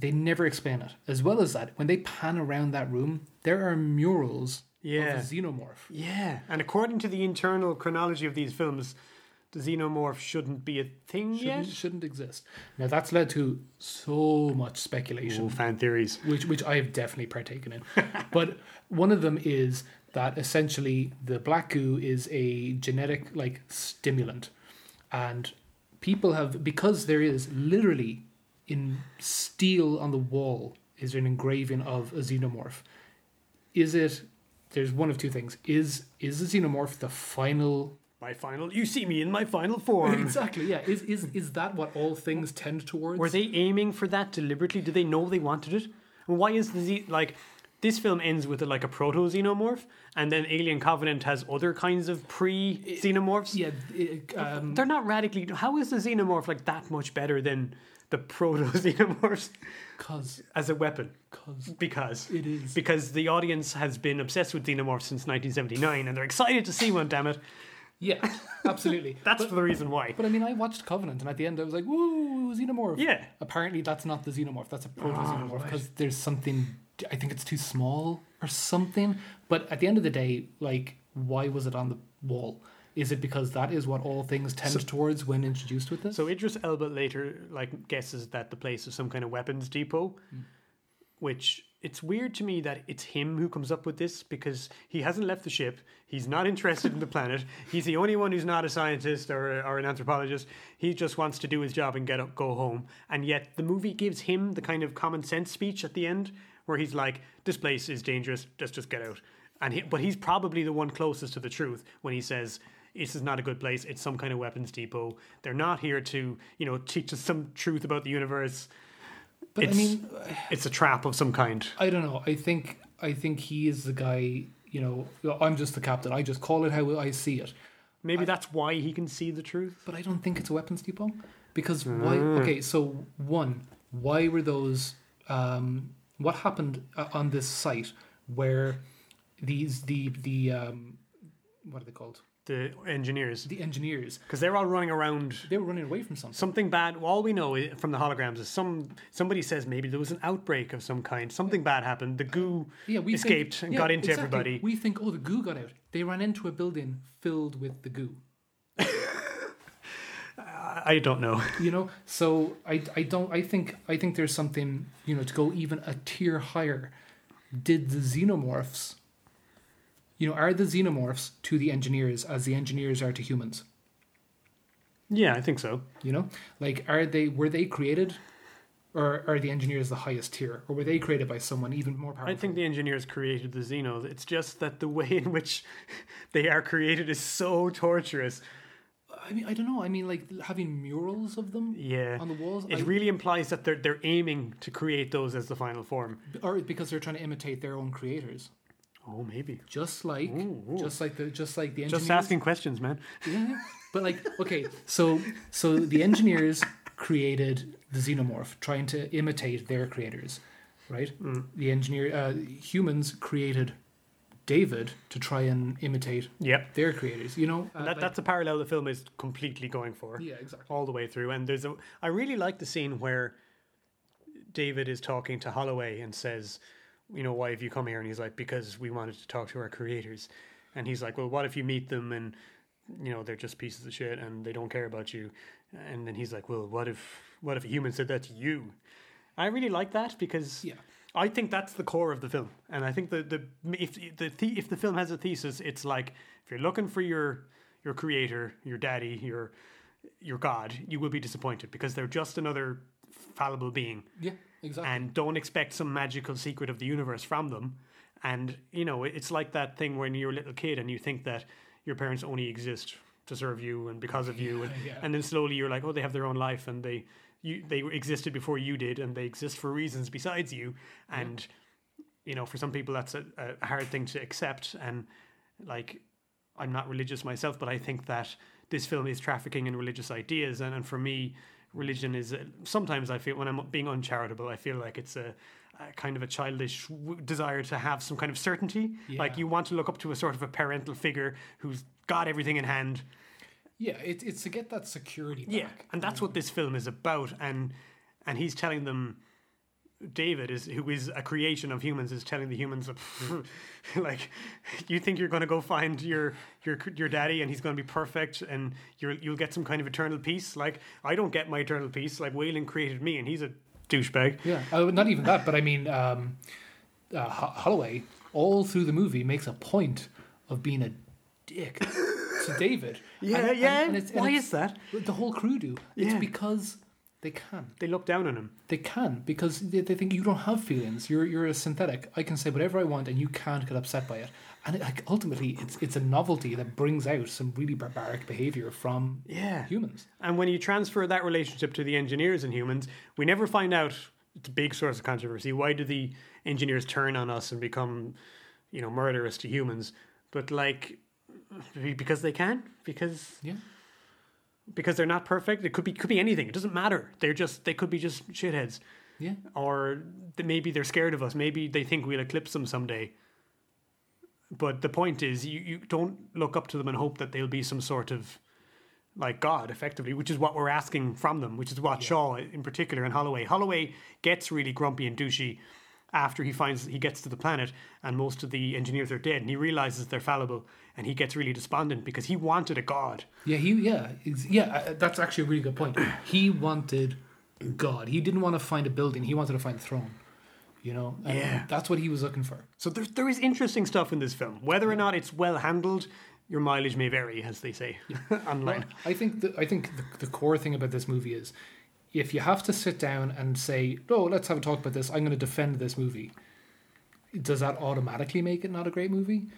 They never explain it. As well as that, when they pan around that room, there are murals
Yeah.
of a xenomorph.
Yeah, and according to the internal chronology of these films, the xenomorph shouldn't be a thing
Shouldn't,
yet.
shouldn't exist. Now that's led to so much speculation.
Oh, fan theories.
which which I have definitely partaken in. *laughs* but one of them is that essentially the black goo is a genetic like stimulant, and people have because there is literally in steel on the wall is an engraving of a xenomorph. Is it? There's one of two things. Is is the xenomorph the final
my final. You see me in my final form. *laughs*
Exactly. Yeah. Is is is that what all things tend towards?
Were they aiming for that deliberately? Did they know they wanted it? Why is the like? This film ends with like a proto xenomorph, and then Alien Covenant has other kinds of pre xenomorphs.
Yeah. it, um,
They're not radically. How is the xenomorph like that much better than the proto xenomorphs
cause
as a weapon?
cause
Because
It is.
because the audience has been obsessed with xenomorphs since 1979, and they're excited to see one. Damn it!
yeah, absolutely. *laughs*
That's the reason why.
But I mean, I watched Covenant, and at the end, I was like, "Woo, xenomorph!"
Yeah.
Apparently, that's not the xenomorph. That's a proto
Ah,
xenomorph because there's something. I think it's too small or something. But at the end of the day, like, why was it on the wall? Is it because that is what all things tend towards when introduced with this?
So Idris Elba later like guesses that the place is some kind of weapons depot, hmm. which it's weird to me that it's him who comes up with this because he hasn't left the ship. He's not interested in the planet. He's the only one who's not a scientist or, or an anthropologist. He just wants to do his job and get up, go home. And yet the movie gives him the kind of common sense speech at the end where he's like, "This place is dangerous. Just just get out." And he, but he's probably the one closest to the truth when he says. This is not a good place. It's some kind of weapons depot. They're not here to, you know, teach us some truth about the universe.
but
it's,
I mean,
it's a trap of some kind.
I don't know. I think I think he is the guy. You know, I'm just the captain. I just call it how I see it.
Maybe that's why he can see the truth.
But I don't think it's a weapons depot because why?
Mm.
Okay, so one, why were those? Um, what happened uh, on this site where these the the um, what are they called?
The engineers,
The engineers
because they're all running around.
they were running away from something.
Something bad. All we know from the holograms is some somebody says maybe there was an outbreak of some kind. Something bad happened. The goo
yeah, we
escaped
think,
and
yeah,
got into
exactly.
everybody.
We think, oh, the goo got out. They ran into a building filled with the goo.
I don't know. *laughs*
you know so i i don't i think i think there's something you know to go even a tier higher did the xenomorphs you know are the xenomorphs to the engineers as the engineers are to humans
Yeah, I think so.
you know like are they were they created or are the engineers the highest tier or were they created by someone even more powerful
I think the engineers created the Xenos. It's just that the way in which *laughs* they are created is so torturous.
I mean i don't know i mean like having murals of them
Yeah.
on the walls
It
I-
really implies that they're they're aiming to create those as the final form.
or because they're trying to imitate their own creators
Oh, maybe.
just like
Ooh, ooh.
just like the just like the engineers
Just asking questions, man.
Yeah, but like, okay, so so the engineers created the xenomorph, trying to imitate their creators, right? The engineer uh, humans created David to try and imitate
Yep.
their creators. You know, uh,
That,
like-
that's a parallel the film is completely going for.
yeah, exactly.
all the way through. And there's a, I really like the scene where David is talking to Holloway and says, you know, why have you come here? And he's like, because we wanted to talk to our creators. And he's like, well, what if you meet them and, you know, they're just pieces of shit and they don't care about you? And then he's like, well, what if, what if a human said that to you? I really like that because
Yeah.
I think that's the core of the film, and I think the the if the, the if the film has a thesis, it's like if you're looking for your your creator, your daddy, your your god, you will be disappointed because they're just another fallible being,
Yeah, exactly.
and don't expect some magical secret of the universe from them. And you know, it's like that thing when you're a little kid and you think that your parents only exist to serve you and because of you, and,
yeah.
and then slowly you're like, oh, they have their own life and they you they existed before you did and they exist for reasons besides you, and you know, for some people that's a, a hard thing to accept and like I'm not religious myself, but I think that this film is trafficking in religious ideas, and, and for me, religion is uh, sometimes I feel when I'm being uncharitable, I feel like it's a, a kind of a childish w- desire to have some kind of certainty. Like you want to look up to a sort of a parental figure who's got everything in hand.
Yeah, it, it's to get that security back.
Yeah, and that's what this film is about, and and he's telling them. David is who is a creation of humans is telling the humans *laughs* like you think you're going to go find your your your daddy and he's going to be perfect and you're you'll get some kind of eternal peace like I don't get my eternal peace like Weyland created me and he's a douchebag
Yeah, uh, not even that, but I mean, um, uh, Holloway all through the movie makes a point of being a dick to David.
Yeah,
And-
yeah.
and it's- and
Why is that?
The whole crew do. It's
Yeah.
because They can.
They look down on him.
They can because they, they think you don't have feelings. You're you're a synthetic. I can say whatever I want, and you can't get upset by it. And it, like ultimately, it's it's a novelty that brings out some really barbaric behavior from
Yeah.
humans.
And when you transfer that relationship to the engineers and humans, we never find out. It's a big source of controversy. Why do the engineers turn on us and become, you know, murderous to humans? But like, because they can. Because
Yeah.
because they're not perfect. It could be could be anything. It doesn't matter. They're just they could be just shitheads,
Yeah.
or th- maybe they're scared of us. Maybe they think we'll eclipse them someday. But the point is, you, you don't look up to them and hope that they'll be some sort of like God, effectively, which is what we're asking from them, which is what Shaw in particular and Holloway. Holloway gets really grumpy and douchey after he finds he gets to the planet and most of the engineers are dead and he realizes they're fallible and he gets really despondent because he wanted a god.
Yeah, he yeah, yeah, uh, that's actually a really good point. *clears throat* He wanted God. He didn't want to find a building. He wanted to find a throne. You know, and
Yeah.
that's what he was looking for.
So there, there is interesting stuff in this film. Whether or not it's well handled, your mileage may vary, as they say *laughs* online.
I think the, I think the, the core thing about this movie is if you have to sit down and say, "Oh, let's have a talk about this. I'm going to defend this movie." Does that automatically make it not a great movie?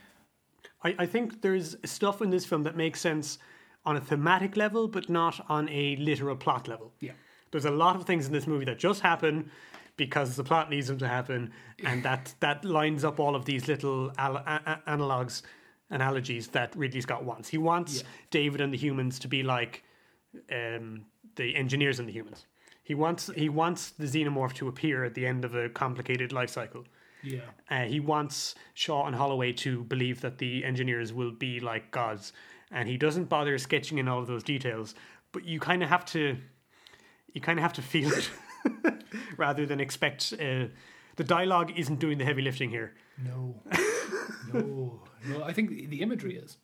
I, I think there's stuff in this film that makes sense on a thematic level, but not on a literal plot level.
Yeah.
There's a lot of things in this movie that just happen because the plot needs them to happen, and *laughs* that that lines up all of these little al- a- analogs, analogies that Ridley Scott wants. He wants David and the humans to be like um, the engineers and the humans. He wants he wants the xenomorph to appear at the end of a complicated life cycle.
Yeah.
Uh, he wants Shaw and Holloway to believe that the engineers will be like gods, and he doesn't bother sketching in all of those details. But you kind of have to, you kind of have to feel it, *laughs* rather than expect. Uh, the dialogue isn't doing the heavy lifting here.
No. no. No. I think the- the imagery is.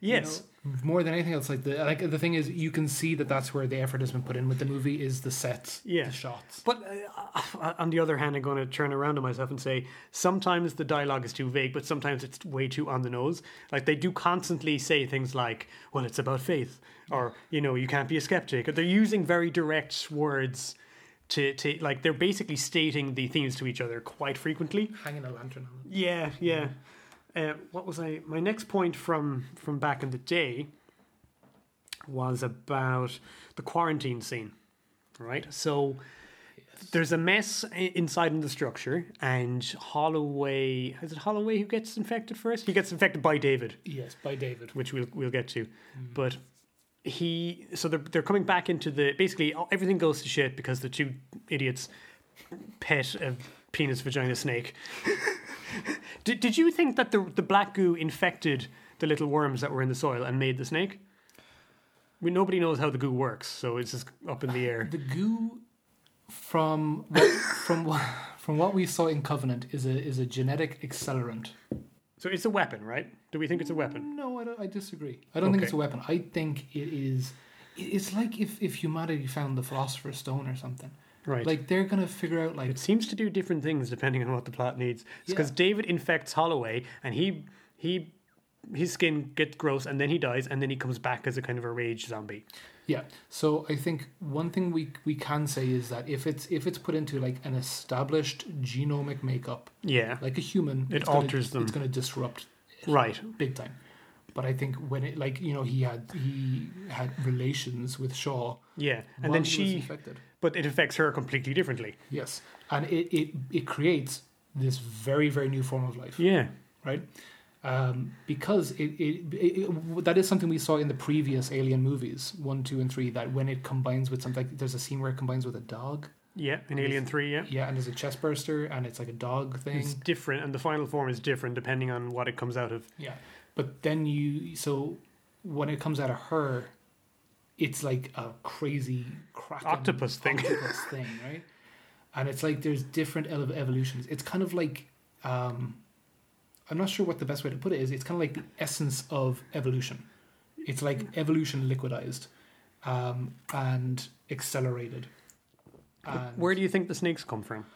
Yes,
You know, more than anything else, like the like the thing is, you can see that that's where the effort has been put in with the movie is the sets,
Yeah.
the shots.
But uh, on the other hand, I'm going to turn around to myself and say sometimes the dialogue is too vague, but sometimes it's way too on the nose. Like they do constantly say things like, "Well, it's about faith," or you know, "You can't be a skeptic." They're using very direct words to to like they're basically stating the themes to each other quite frequently.
Hanging a lantern on it.
Yeah, yeah. Uh, what was I? My next point from from back in the day was about the quarantine scene, right? So there's a mess inside in the structure, and Holloway is it Holloway who gets infected first? He gets infected by David,
Yes, by David.
which we'll we'll get to, but. He so they're they're coming back into the basically everything goes to shit because the two idiots pet a penis vagina snake. *laughs* did, did you think that the the black goo infected the little worms that were in the soil and made the snake? We, nobody knows how the goo works, so it's just up in the air.
The goo from what, from what from what we saw in Covenant is a is a genetic accelerant.
So it's a weapon, right? Do we think it's a weapon?
No, I, don't, I disagree. I don't think it's a weapon. I think it is. It's like if, if humanity found the Philosopher's Stone or something.
Right.
Like they're gonna figure out like
It seems to do different things depending on what the plot needs. Because
Yeah.
David infects Holloway, and he he his skin gets gross, and then he dies, and then he comes back as a kind of a rage zombie.
Yeah. So I think one thing we we can say is that if it's if it's put into like an established genomic makeup,
Yeah.
like a human,
It
it's gonna-
alters them.
It's going to disrupt
Right.
big time. But I think when it like you know he had he had relations with Shaw.
Yeah. And then she,
infected.
But it affects her completely differently.
Yes, and it it it creates this very very new form of life.
Yeah.
right? Um, because it, it, it, that is something we saw in the previous Alien movies, one, two, and three. That when it combines with something, like, there's a scene where it combines with a dog,
Yeah. In Alien 3, yeah.
yeah, and there's a chest burster, and it's like a dog thing,
It's different, and the final form is different depending on what it comes out of.
yeah. But then you, so when it comes out of her, it's like a crazy kraken
Octopus thing.
octopus *laughs* thing, right? And it's like there's different ele- evolutions. It's kind of like um, I'm not sure what the best way to put it is. It's kind of like the essence of evolution. It's like evolution liquidized um, and accelerated. And
Where do you think the snakes come from?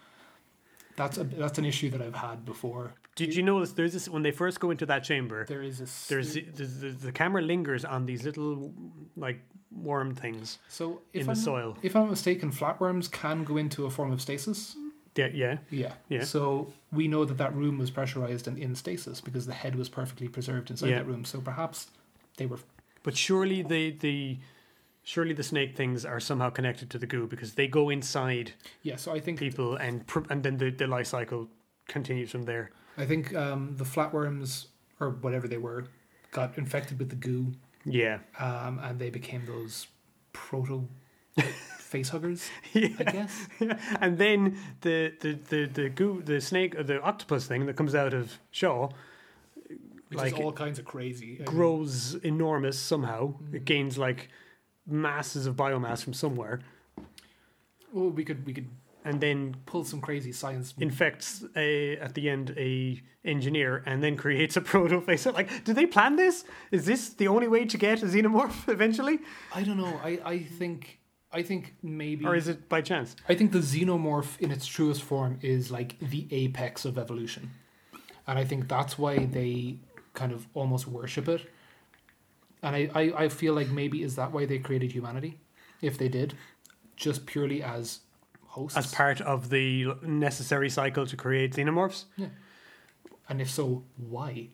That's a that's an issue that I've had before.
Did you notice there's this when they first go into that chamber?
There is this.
There's, there's, there's the camera lingers on these little like worm things.
so if
in the
I'm,
soil.
If I'm mistaken, flatworms can go into a form of stasis.
Yeah, yeah.
Yeah.
Yeah.
So we know that that room was pressurized and in stasis because the head was perfectly preserved inside
Yeah.
that room. So perhaps they were.
But surely the the surely the snake things are somehow connected to the goo because they go inside
Yeah. So I think
people and pr- and then the, the life cycle continues from there.
I think um, the flatworms or whatever they were got infected with the goo,
Yeah.
um, and they became those proto *laughs* face huggers. I guess.
and then the the the the goo the snake the octopus thing that comes out of Shaw
Which
Like,
is all kinds of crazy. I mean,
grows enormous somehow. It gains like masses of biomass from somewhere
well, we could we could
and then
pull some crazy science.
infects a at the end a engineer and then creates a *laughs* protoface. Like, did they plan this? Is this the only way to get a xenomorph *laughs* eventually,
I don't know. I, I think I think maybe
or is it by chance?
I think the xenomorph in its truest form is like the apex of evolution. And I think that's why they kind of almost worship it. And I, I, I feel like maybe is that why they created humanity? If they did, just purely as hosts.
As part of the necessary cycle to create xenomorphs.
and if so, why?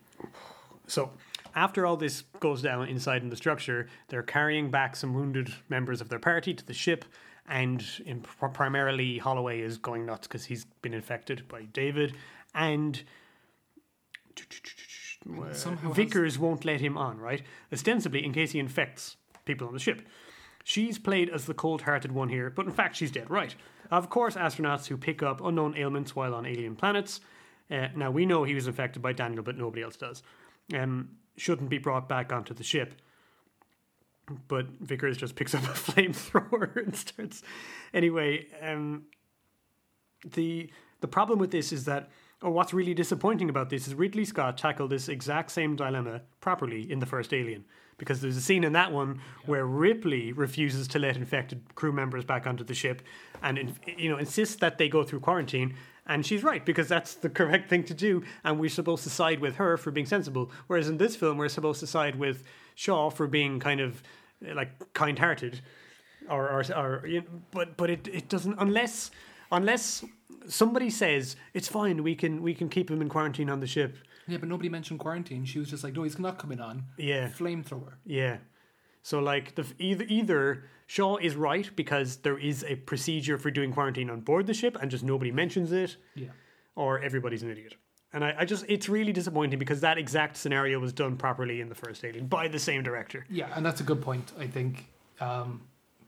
So, after all this goes down inside in the structure, they're carrying back some wounded members of their party to the ship, and in pr- primarily Holloway is going nuts because he's been infected by David, and uh,
somehow has-
Vickers won't let him on, right? Ostensibly, in case he infects people on the ship. She's played as the cold-hearted one here, but in fact, she's dead right. Of course, astronauts who pick up unknown ailments while on alien planets. Uh, now we know he was infected by Daniel, but nobody else does. Um, shouldn't be brought back onto the ship. But Vickers just picks up a *laughs* flamethrower and starts. Anyway, um, the the problem with this is that, or what's really disappointing about this is Ridley Scott tackled this exact same dilemma properly in the first Alien, because there's a scene in that one where Ripley refuses to let infected crew members back onto the ship, and you know insists that they go through quarantine. And she's right because that's the *laughs* correct thing to do, and we're supposed to side with her for being sensible. Whereas in this film, we're supposed to side with Shaw for being kind of like kind-hearted or or, or you know, but but it, it doesn't unless unless somebody says it's fine we can we can keep him in quarantine on the ship
Yeah, but nobody mentioned quarantine. She was just like, no, he's not coming on.
yeah
Flamethrower.
yeah so like the either either Shaw is right because there is a procedure for doing quarantine on board the ship and just nobody mentions it
Yeah.
or everybody's an idiot and I, I just it's really disappointing because that exact scenario was done properly in the first alien by the same director
Yeah, and that's a good point, I think. Um,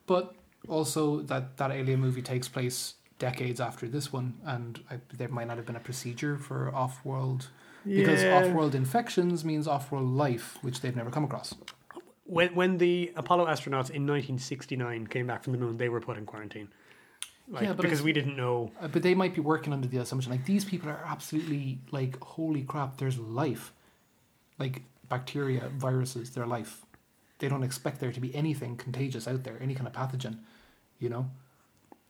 but also that that Alien movie takes place decades after this one, and I, there might not have been a procedure for off-world because
Yeah.
off-world infections means off-world life, which they've never come across.
when when the Apollo astronauts in 1969 came back from the moon, they were put in quarantine. Like,
Yeah,
because we didn't know.
Uh, but they might be working under the assumption like these people are absolutely like holy crap, there's life, like bacteria, viruses, their life. They don't expect there to be anything contagious out there, any kind of pathogen, you know.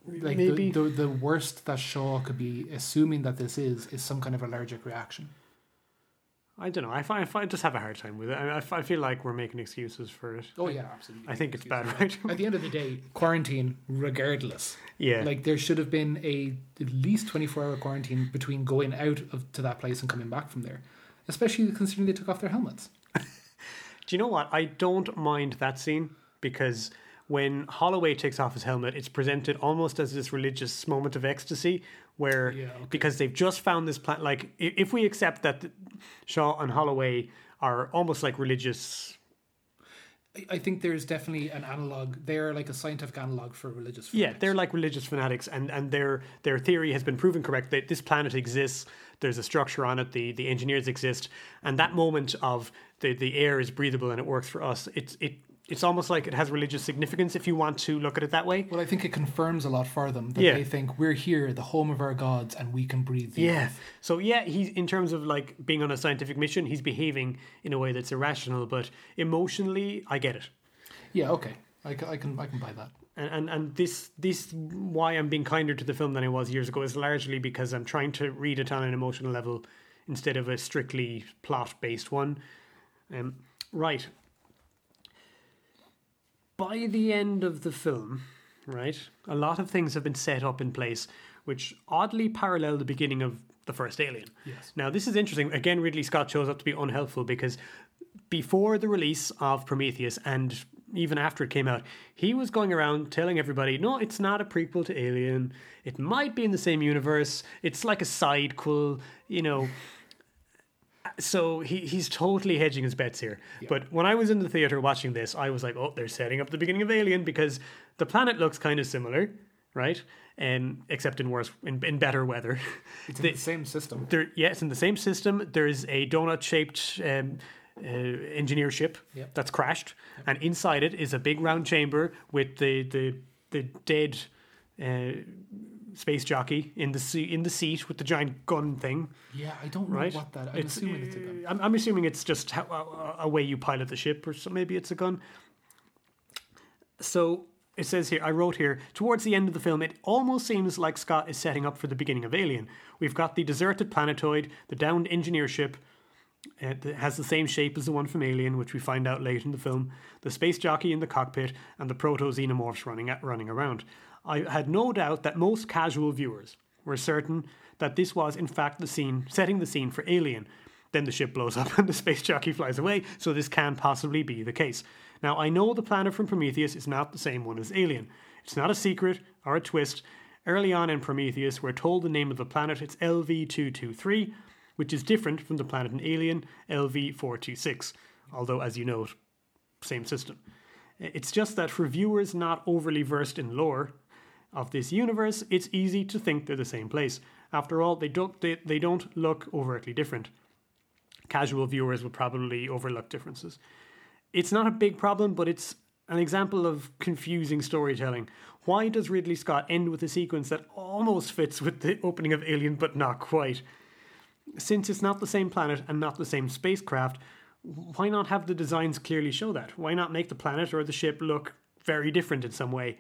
Like
Maybe.
the, the the worst that Shaw could be assuming that this is is some kind of allergic reaction.
I don't know. I find, I find, I just have a hard time with it. I feel like we're making excuses for it.
Oh yeah, absolutely.
I think it's bad, right?
At the end of the day, quarantine, regardless.
yeah.
Like there should have been a at least twenty four hour quarantine between going out of, to that place and coming back from there, especially considering they took off their helmets. *laughs*
Do you know what? I don't mind that scene because when Holloway takes off his helmet, it's presented almost as this religious moment of ecstasy where
Yeah, okay.
because they've just found this plant. Like, if we accept that Shaw and Holloway are almost like religious
I- think there's definitely an analog. They're like a scientific analog for religious.
Yeah, they're like religious fanatics, and, and their their theory has been proven correct. That this planet exists. There's a structure on it. The the engineers exist, and that moment of the the air is breathable and it works for us. It's it it's almost like it has religious significance if you want to look at it that way.
Well, I think it confirms a lot for them that
Yeah.
they think we're here, the home of our gods, and we can breathe. The
Yeah.
earth.
So yeah, he's in terms of like being on a scientific mission, he's behaving in a way that's irrational, but emotionally, I get it.
Yeah. Okay. I can, I can, I can buy that.
and, and and this this why I'm being kinder to the film than I was years ago is largely because I'm trying to read it on an emotional level instead of a strictly plot based one. Um, right. By the end of the film, right, a lot of things have been set up in place which oddly parallel the beginning of the first Alien.
Yes.
Now this is interesting. Again, Ridley Scott shows up to be unhelpful because before the release of Prometheus and even after it came out, he was going around telling everybody, no, it's not a prequel to Alien. It might be in the same universe. It's like a sidequel, you know. So he, he's totally hedging his bets here. But when I was in the theater watching this, I was like, oh, they're setting up the beginning of Alien because the planet looks kind of similar, right? Um, except in worse, in, in better weather.
It's *laughs* in the same system.
There, yes, in the same system, there's a donut-shaped um, uh, engineer ship
Yep.
that's crashed, and inside it is a big round chamber with the the the dead uh, space jockey in the se- in the seat with the giant gun thing.
Yeah, I don't know
Right?
what that. I'm assuming it's a gun.
uh, I'm, I'm assuming it's just how, a, a way you pilot the ship, or so maybe it's a gun. So it says here, I wrote here, towards the end of the film, it almost seems like Scott is setting up for the beginning of Alien. We've got the deserted planetoid, the downed engineer ship, uh, that has the same shape as the one from Alien, which we find out late in the film, the space jockey in the cockpit, and the proto xenomorphs running, at, running around. I had no doubt that most casual viewers were certain that this was, in fact, the scene, setting the scene for Alien. Then the ship blows up *laughs* and the space jockey flies away, so this can't possibly be the case. Now, I know the planet from Prometheus is not the same one as Alien. It's not a secret or a twist. Early on in Prometheus, we're told the name of the planet, it's LV223, which is different from the planet in Alien, LV426, although, as you know, same system. It's just that for viewers not overly versed in lore of this universe, it's easy to think they're the same place. After all, they don't, they, they don't look overtly different. Casual viewers would probably overlook differences. It's not a big problem, but it's an example of confusing storytelling. Why does Ridley Scott end with a sequence that almost fits with the opening of Alien, but not quite? Since it's not the same planet and not the same spacecraft, why not have the designs clearly show that? Why not make the planet or the ship look very different in some way?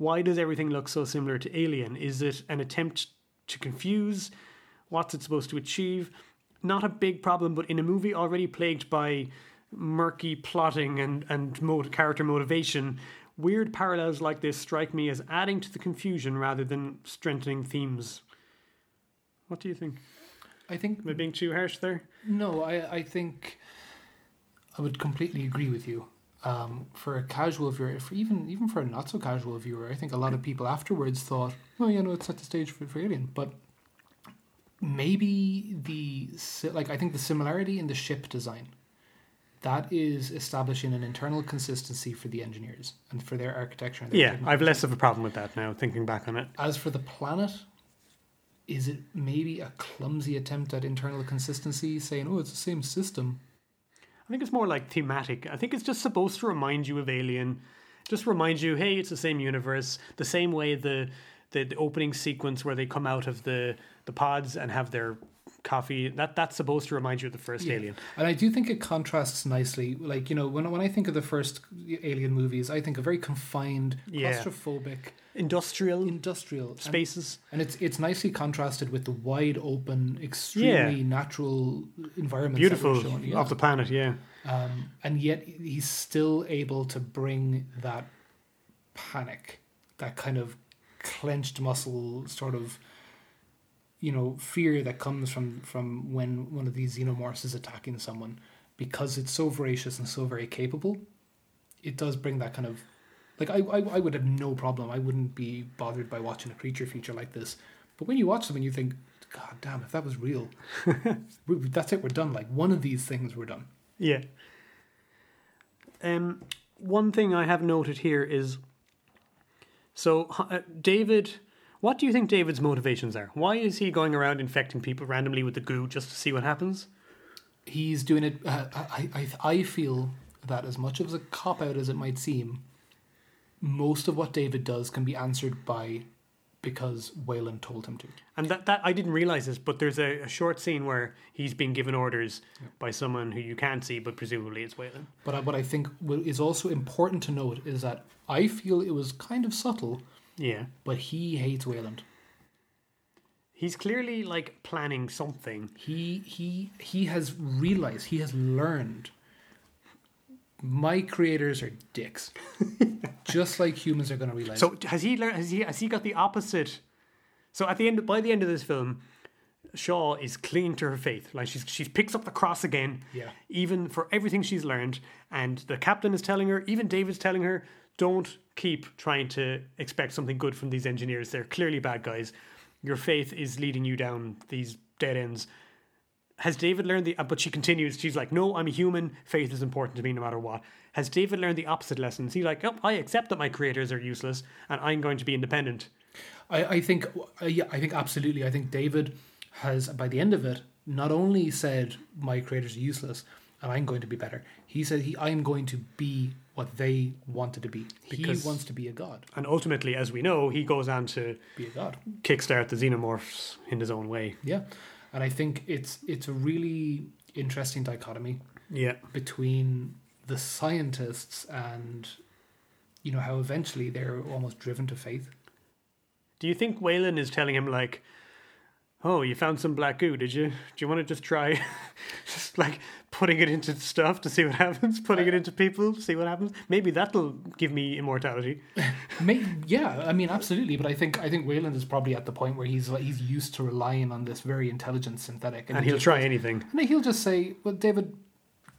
Why does everything look so similar to Alien? Is it an attempt to confuse? What's it supposed to achieve? Not a big problem, but in a movie already plagued by murky plotting and, and mot- character motivation, weird parallels like this strike me as adding to the confusion rather than strengthening themes. What do you think?
I think
Am I being too harsh there?
No, I, I think I would completely agree with you. Um, for a casual viewer, for even even for a not so casual viewer, I think a lot of people afterwards thought, "Oh, you know, it's set the stage for, for Alien." But maybe the like I think the similarity in the ship design that is establishing an internal consistency for the engineers and for their architecture. And their
Yeah, I've less of a problem with that now, thinking back on it.
as for the planet, is it maybe a clumsy attempt at internal consistency, saying, "Oh, it's the same system"?
I think it's more like thematic. I think it's just supposed to remind you of Alien, just remind you, hey, it's the same universe, the same way the the, the opening sequence where they come out of the the pods and have their coffee. That that's supposed to remind you of the first Alien.
And I do think it contrasts nicely. Like you know, when when I think of the first Alien movies, I think of very confined,
Yeah.
claustrophobic,
Industrial
industrial
spaces.
and it's it's nicely contrasted with the wide open, extremely
Yeah.
natural environment,
Beautiful
shown, yeah.
of the planet, yeah.
um, and yet he's still able to bring that panic, that kind of clenched muscle, sort of, you know, fear that comes from from when one of these xenomorphs is attacking someone, because it's so voracious and so very capable. It does bring that kind of, like I I, I would have no problem. I wouldn't be bothered by watching a creature feature like this, but when you watch them and you think. God damn! If that was real, *laughs* we- that's it. We're done. Like one of these things, we're done.
Yeah. Um, one thing I have noted here is so uh, David. What do you think David's motivations are? Why is he going around infecting people randomly with the goo just to see what happens?
he's doing it. Uh, I, I I feel that as much of a cop out as it might seem, most of what David does can be answered by because Weyland told him to.
And that, that I didn't realize this, but there's a, a short scene where he's being given orders by someone who you can't see, but presumably it's Weyland.
But what I think is also important to note is that I feel it was kind of subtle,
Yeah.
but he hates Weyland.
He's clearly like planning something.
He he he has realized, he has learned. My creators are dicks, *laughs* just like humans are going to realize.
So has he learned? Has he has he got the opposite? So at the end, by the end of this film, Shaw is clinging to her faith. Like she's she picks up the cross again.
Yeah.
Even for everything she's learned, and the captain is telling her, even David's telling her, don't keep trying to expect something good from these engineers. They're clearly bad guys. Your faith is leading you down these dead ends. Has David learned the? uh, But she continues. She's like, "No, I'm a human. Faith is important to me, no matter what." Has David learned the opposite lesson? Is he like, "Oh, I accept that my creators are useless, and I'm going to be independent"?
I, I think, uh, yeah, I think absolutely. I think David has, by the end of it, not only said my creators are useless and I'm going to be better. He said he, I'm going to be what they wanted to be.
Because-
he wants to be a god.
And ultimately, as we know, he goes on to
Be a god.
kickstart the xenomorphs in his own way.
Yeah, and I think it's it's a really interesting dichotomy
Yeah,
between the scientists and you know how eventually they're almost driven to faith.
Do you think Weyland is telling him like, "Oh, you found some black goo, did you? Do you want to just try, *laughs* just like putting it into stuff to see what happens, putting it into people to see what happens? Maybe that'll give me immortality." *laughs*
May, yeah, I mean absolutely, but I think I think Weyland is probably at the point where he's he's used to relying on this very intelligent synthetic,
And
he
he'll try
goes-
anything.
And he'll just say, "Well, David,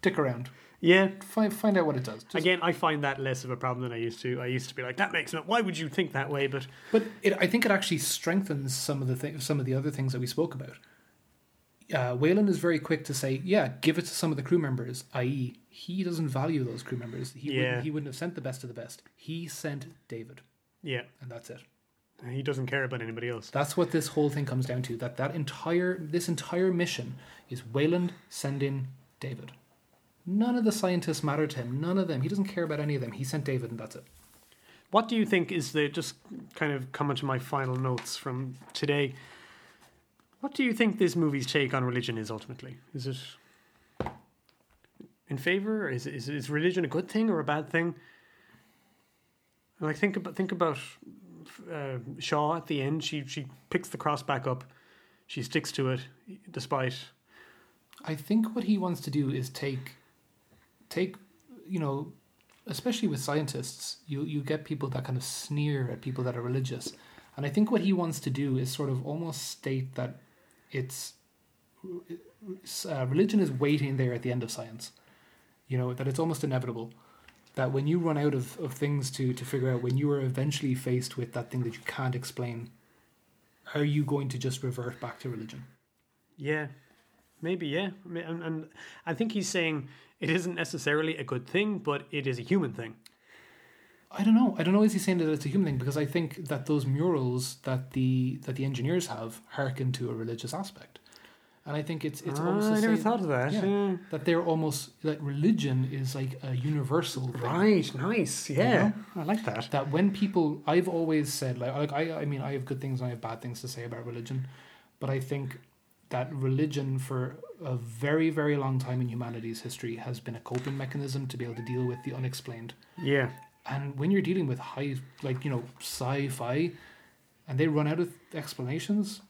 dick around,
Yeah.
find find out what it does." Just-
Again, I find that less of a problem than I used to. I used to be like, "That makes no. Why would you think that way?" But
But it, I think it actually strengthens some of the th- some of the other things that we spoke about. Uh, Weyland is very quick to say, "Yeah, give it to some of the crew members." I.e., he doesn't value those crew members. He
Yeah.
wouldn't, he wouldn't have sent the best of the best. He sent David,
yeah,
and that's it.
he doesn't care about anybody else.
That's what this whole thing comes down to. That that entire this entire mission is Weyland sending David. None of the scientists matter to him. None of them. He doesn't care about any of them. He sent David, and that's it.
What do you think is the just kind of coming to my final notes from today? What do you think this movie's take on religion is ultimately? Is it in favor? Is is is religion a good thing or a bad thing? Like think about think about uh, Shaw at the end. She she picks the cross back up. She sticks to it despite
I think what he wants to do is take, take, you know, especially with scientists, you you get people that kind of sneer at people that are religious, and I think what he wants to do is sort of almost state that it's uh, religion is waiting there at the end of science, you know, that it's almost inevitable. That when you run out of, of things to, to figure out, when you are eventually faced with that thing that you can't explain, are you going to just revert back to religion?
Yeah, maybe yeah. And, and I think he's saying it isn't necessarily a good thing, but it is a human thing.
I don't know. I don't know. Is he saying that it's a human thing? Because I think that those murals that the that the engineers have hearken to a religious aspect, and I think it's it's almost
Ah,
the
I never
same-
thought of that.
Yeah,
yeah.
that they're almost that religion is like a universal thing.
Right, nice. Yeah, I like that.
That when people, I've always said like like I I mean I have good things and I have bad things to say about religion, but I think that religion for a very very long time in humanity's history has been a coping mechanism to be able to deal with the unexplained.
Yeah,
And when you're dealing with high, like, you know, sci fi, and they run out of explanations,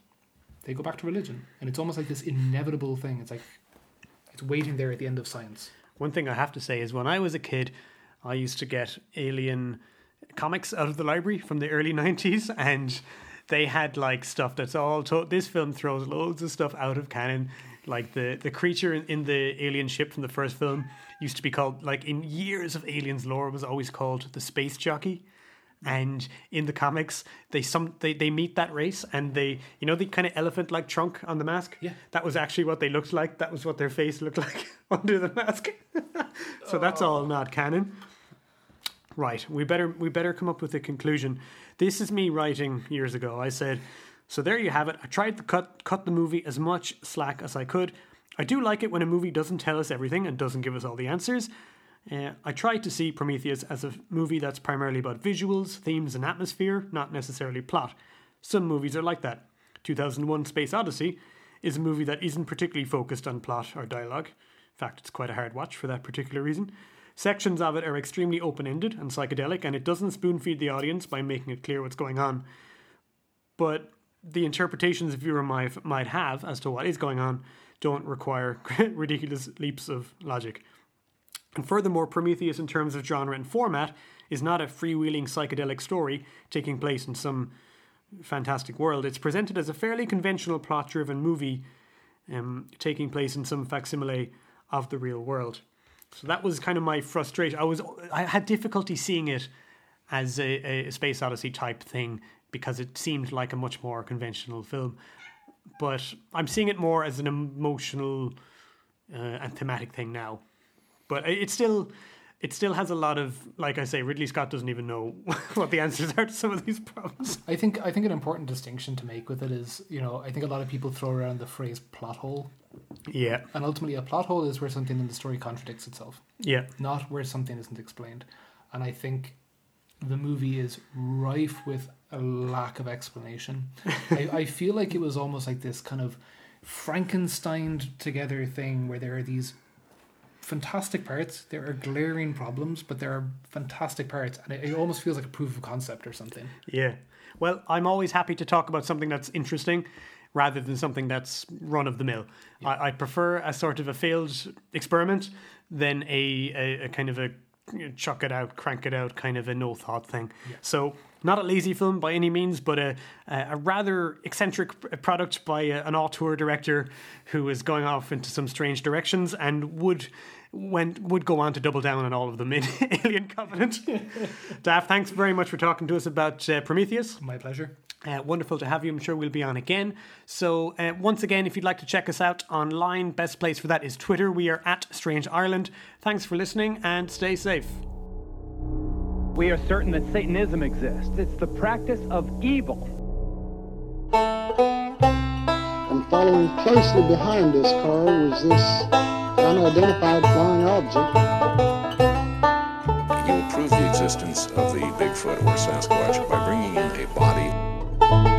they go back to religion. And it's almost like this inevitable thing. It's like, it's waiting there at the end of science.
one thing I have to say is when I was a kid, I used to get Alien comics out of the library from the early *laughs* '90s, and they had like stuff that's all. To- this film throws loads of stuff out of canon. Like the the creature in, in the alien ship from the first film used to be called like in years of aliens lore was always called the space jockey. and in the comics they some they, they meet that race and they you know the kind of elephant like trunk on the mask?
Yeah.
that was actually what they looked like. That was what their face looked *laughs* like under the mask. *laughs* So that's all not canon. Right. We better we better come up with a conclusion. This is me writing years ago. I said so there you have it i tried to cut cut the movie as much slack as i could i do like it when a movie doesn't tell us everything and doesn't give us all the answers uh, I tried to see Prometheus as a movie that's primarily about visuals, themes, and atmosphere, not necessarily plot. Some movies are like that. 2001 Space Odyssey is a movie that isn't particularly focused on plot or dialogue. In fact, it's quite a hard watch for that particular reason. Sections of it are extremely open ended and psychedelic, and it doesn't spoon feed the audience by making it clear what's going on. But the interpretations a viewer might, might have as to what is going on don't require *laughs* ridiculous leaps of logic. And furthermore, Prometheus, in terms of genre and format, is not a freewheeling psychedelic story taking place in some fantastic world. It's presented as a fairly conventional plot driven movie um, taking place in some facsimile of the real world. So that was kind of my frustration. I was I had difficulty seeing it as a, a space odyssey type thing because it seemed like a much more conventional film. But I'm seeing it more as an emotional uh, and thematic thing now. But it still it still has a lot of like I say, Ridley Scott doesn't even know *laughs* what the answers are to some of these *laughs* problems.
I think I think an important distinction to make with it is, you know, I think a lot of people throw around the phrase plot hole.
Yeah.
And ultimately a plot hole is where something in the story contradicts itself.
Yeah.
Not where something isn't explained. And I think the movie is rife with a lack of explanation. *laughs* I, I feel like it was almost like this kind of Frankenstein together thing where there are these fantastic parts. There are glaring problems, but there are fantastic parts, and it, it, almost feels like a proof of concept or something.
Yeah. Well, I'm always happy to talk about something that's interesting rather than something that's run of the mill. Yeah. I, I, prefer a sort of a failed experiment than a, a, a kind of a chuck it out, crank it out kind of a no thought thing. Yeah. So not a lazy film by any means, but a, a rather eccentric product by a, an auteur director who is going off into some strange directions and would went would go on to double down on all of them in *laughs* Alien Covenant. *laughs* Daft, thanks very much for talking to us about uh, Prometheus.
My pleasure.
Uh, wonderful to have you. I'm sure we'll be on again. So, uh, once again, if you'd like to check us out online, best place for that is Twitter. We are at Strange Ireland. Thanks for listening and stay safe.
We are certain that Satanism exists. It's the practice of evil.
And following closely behind this car was this unidentified flying object.
You will prove the existence of the Bigfoot or Sasquatch by bringing in a body thank you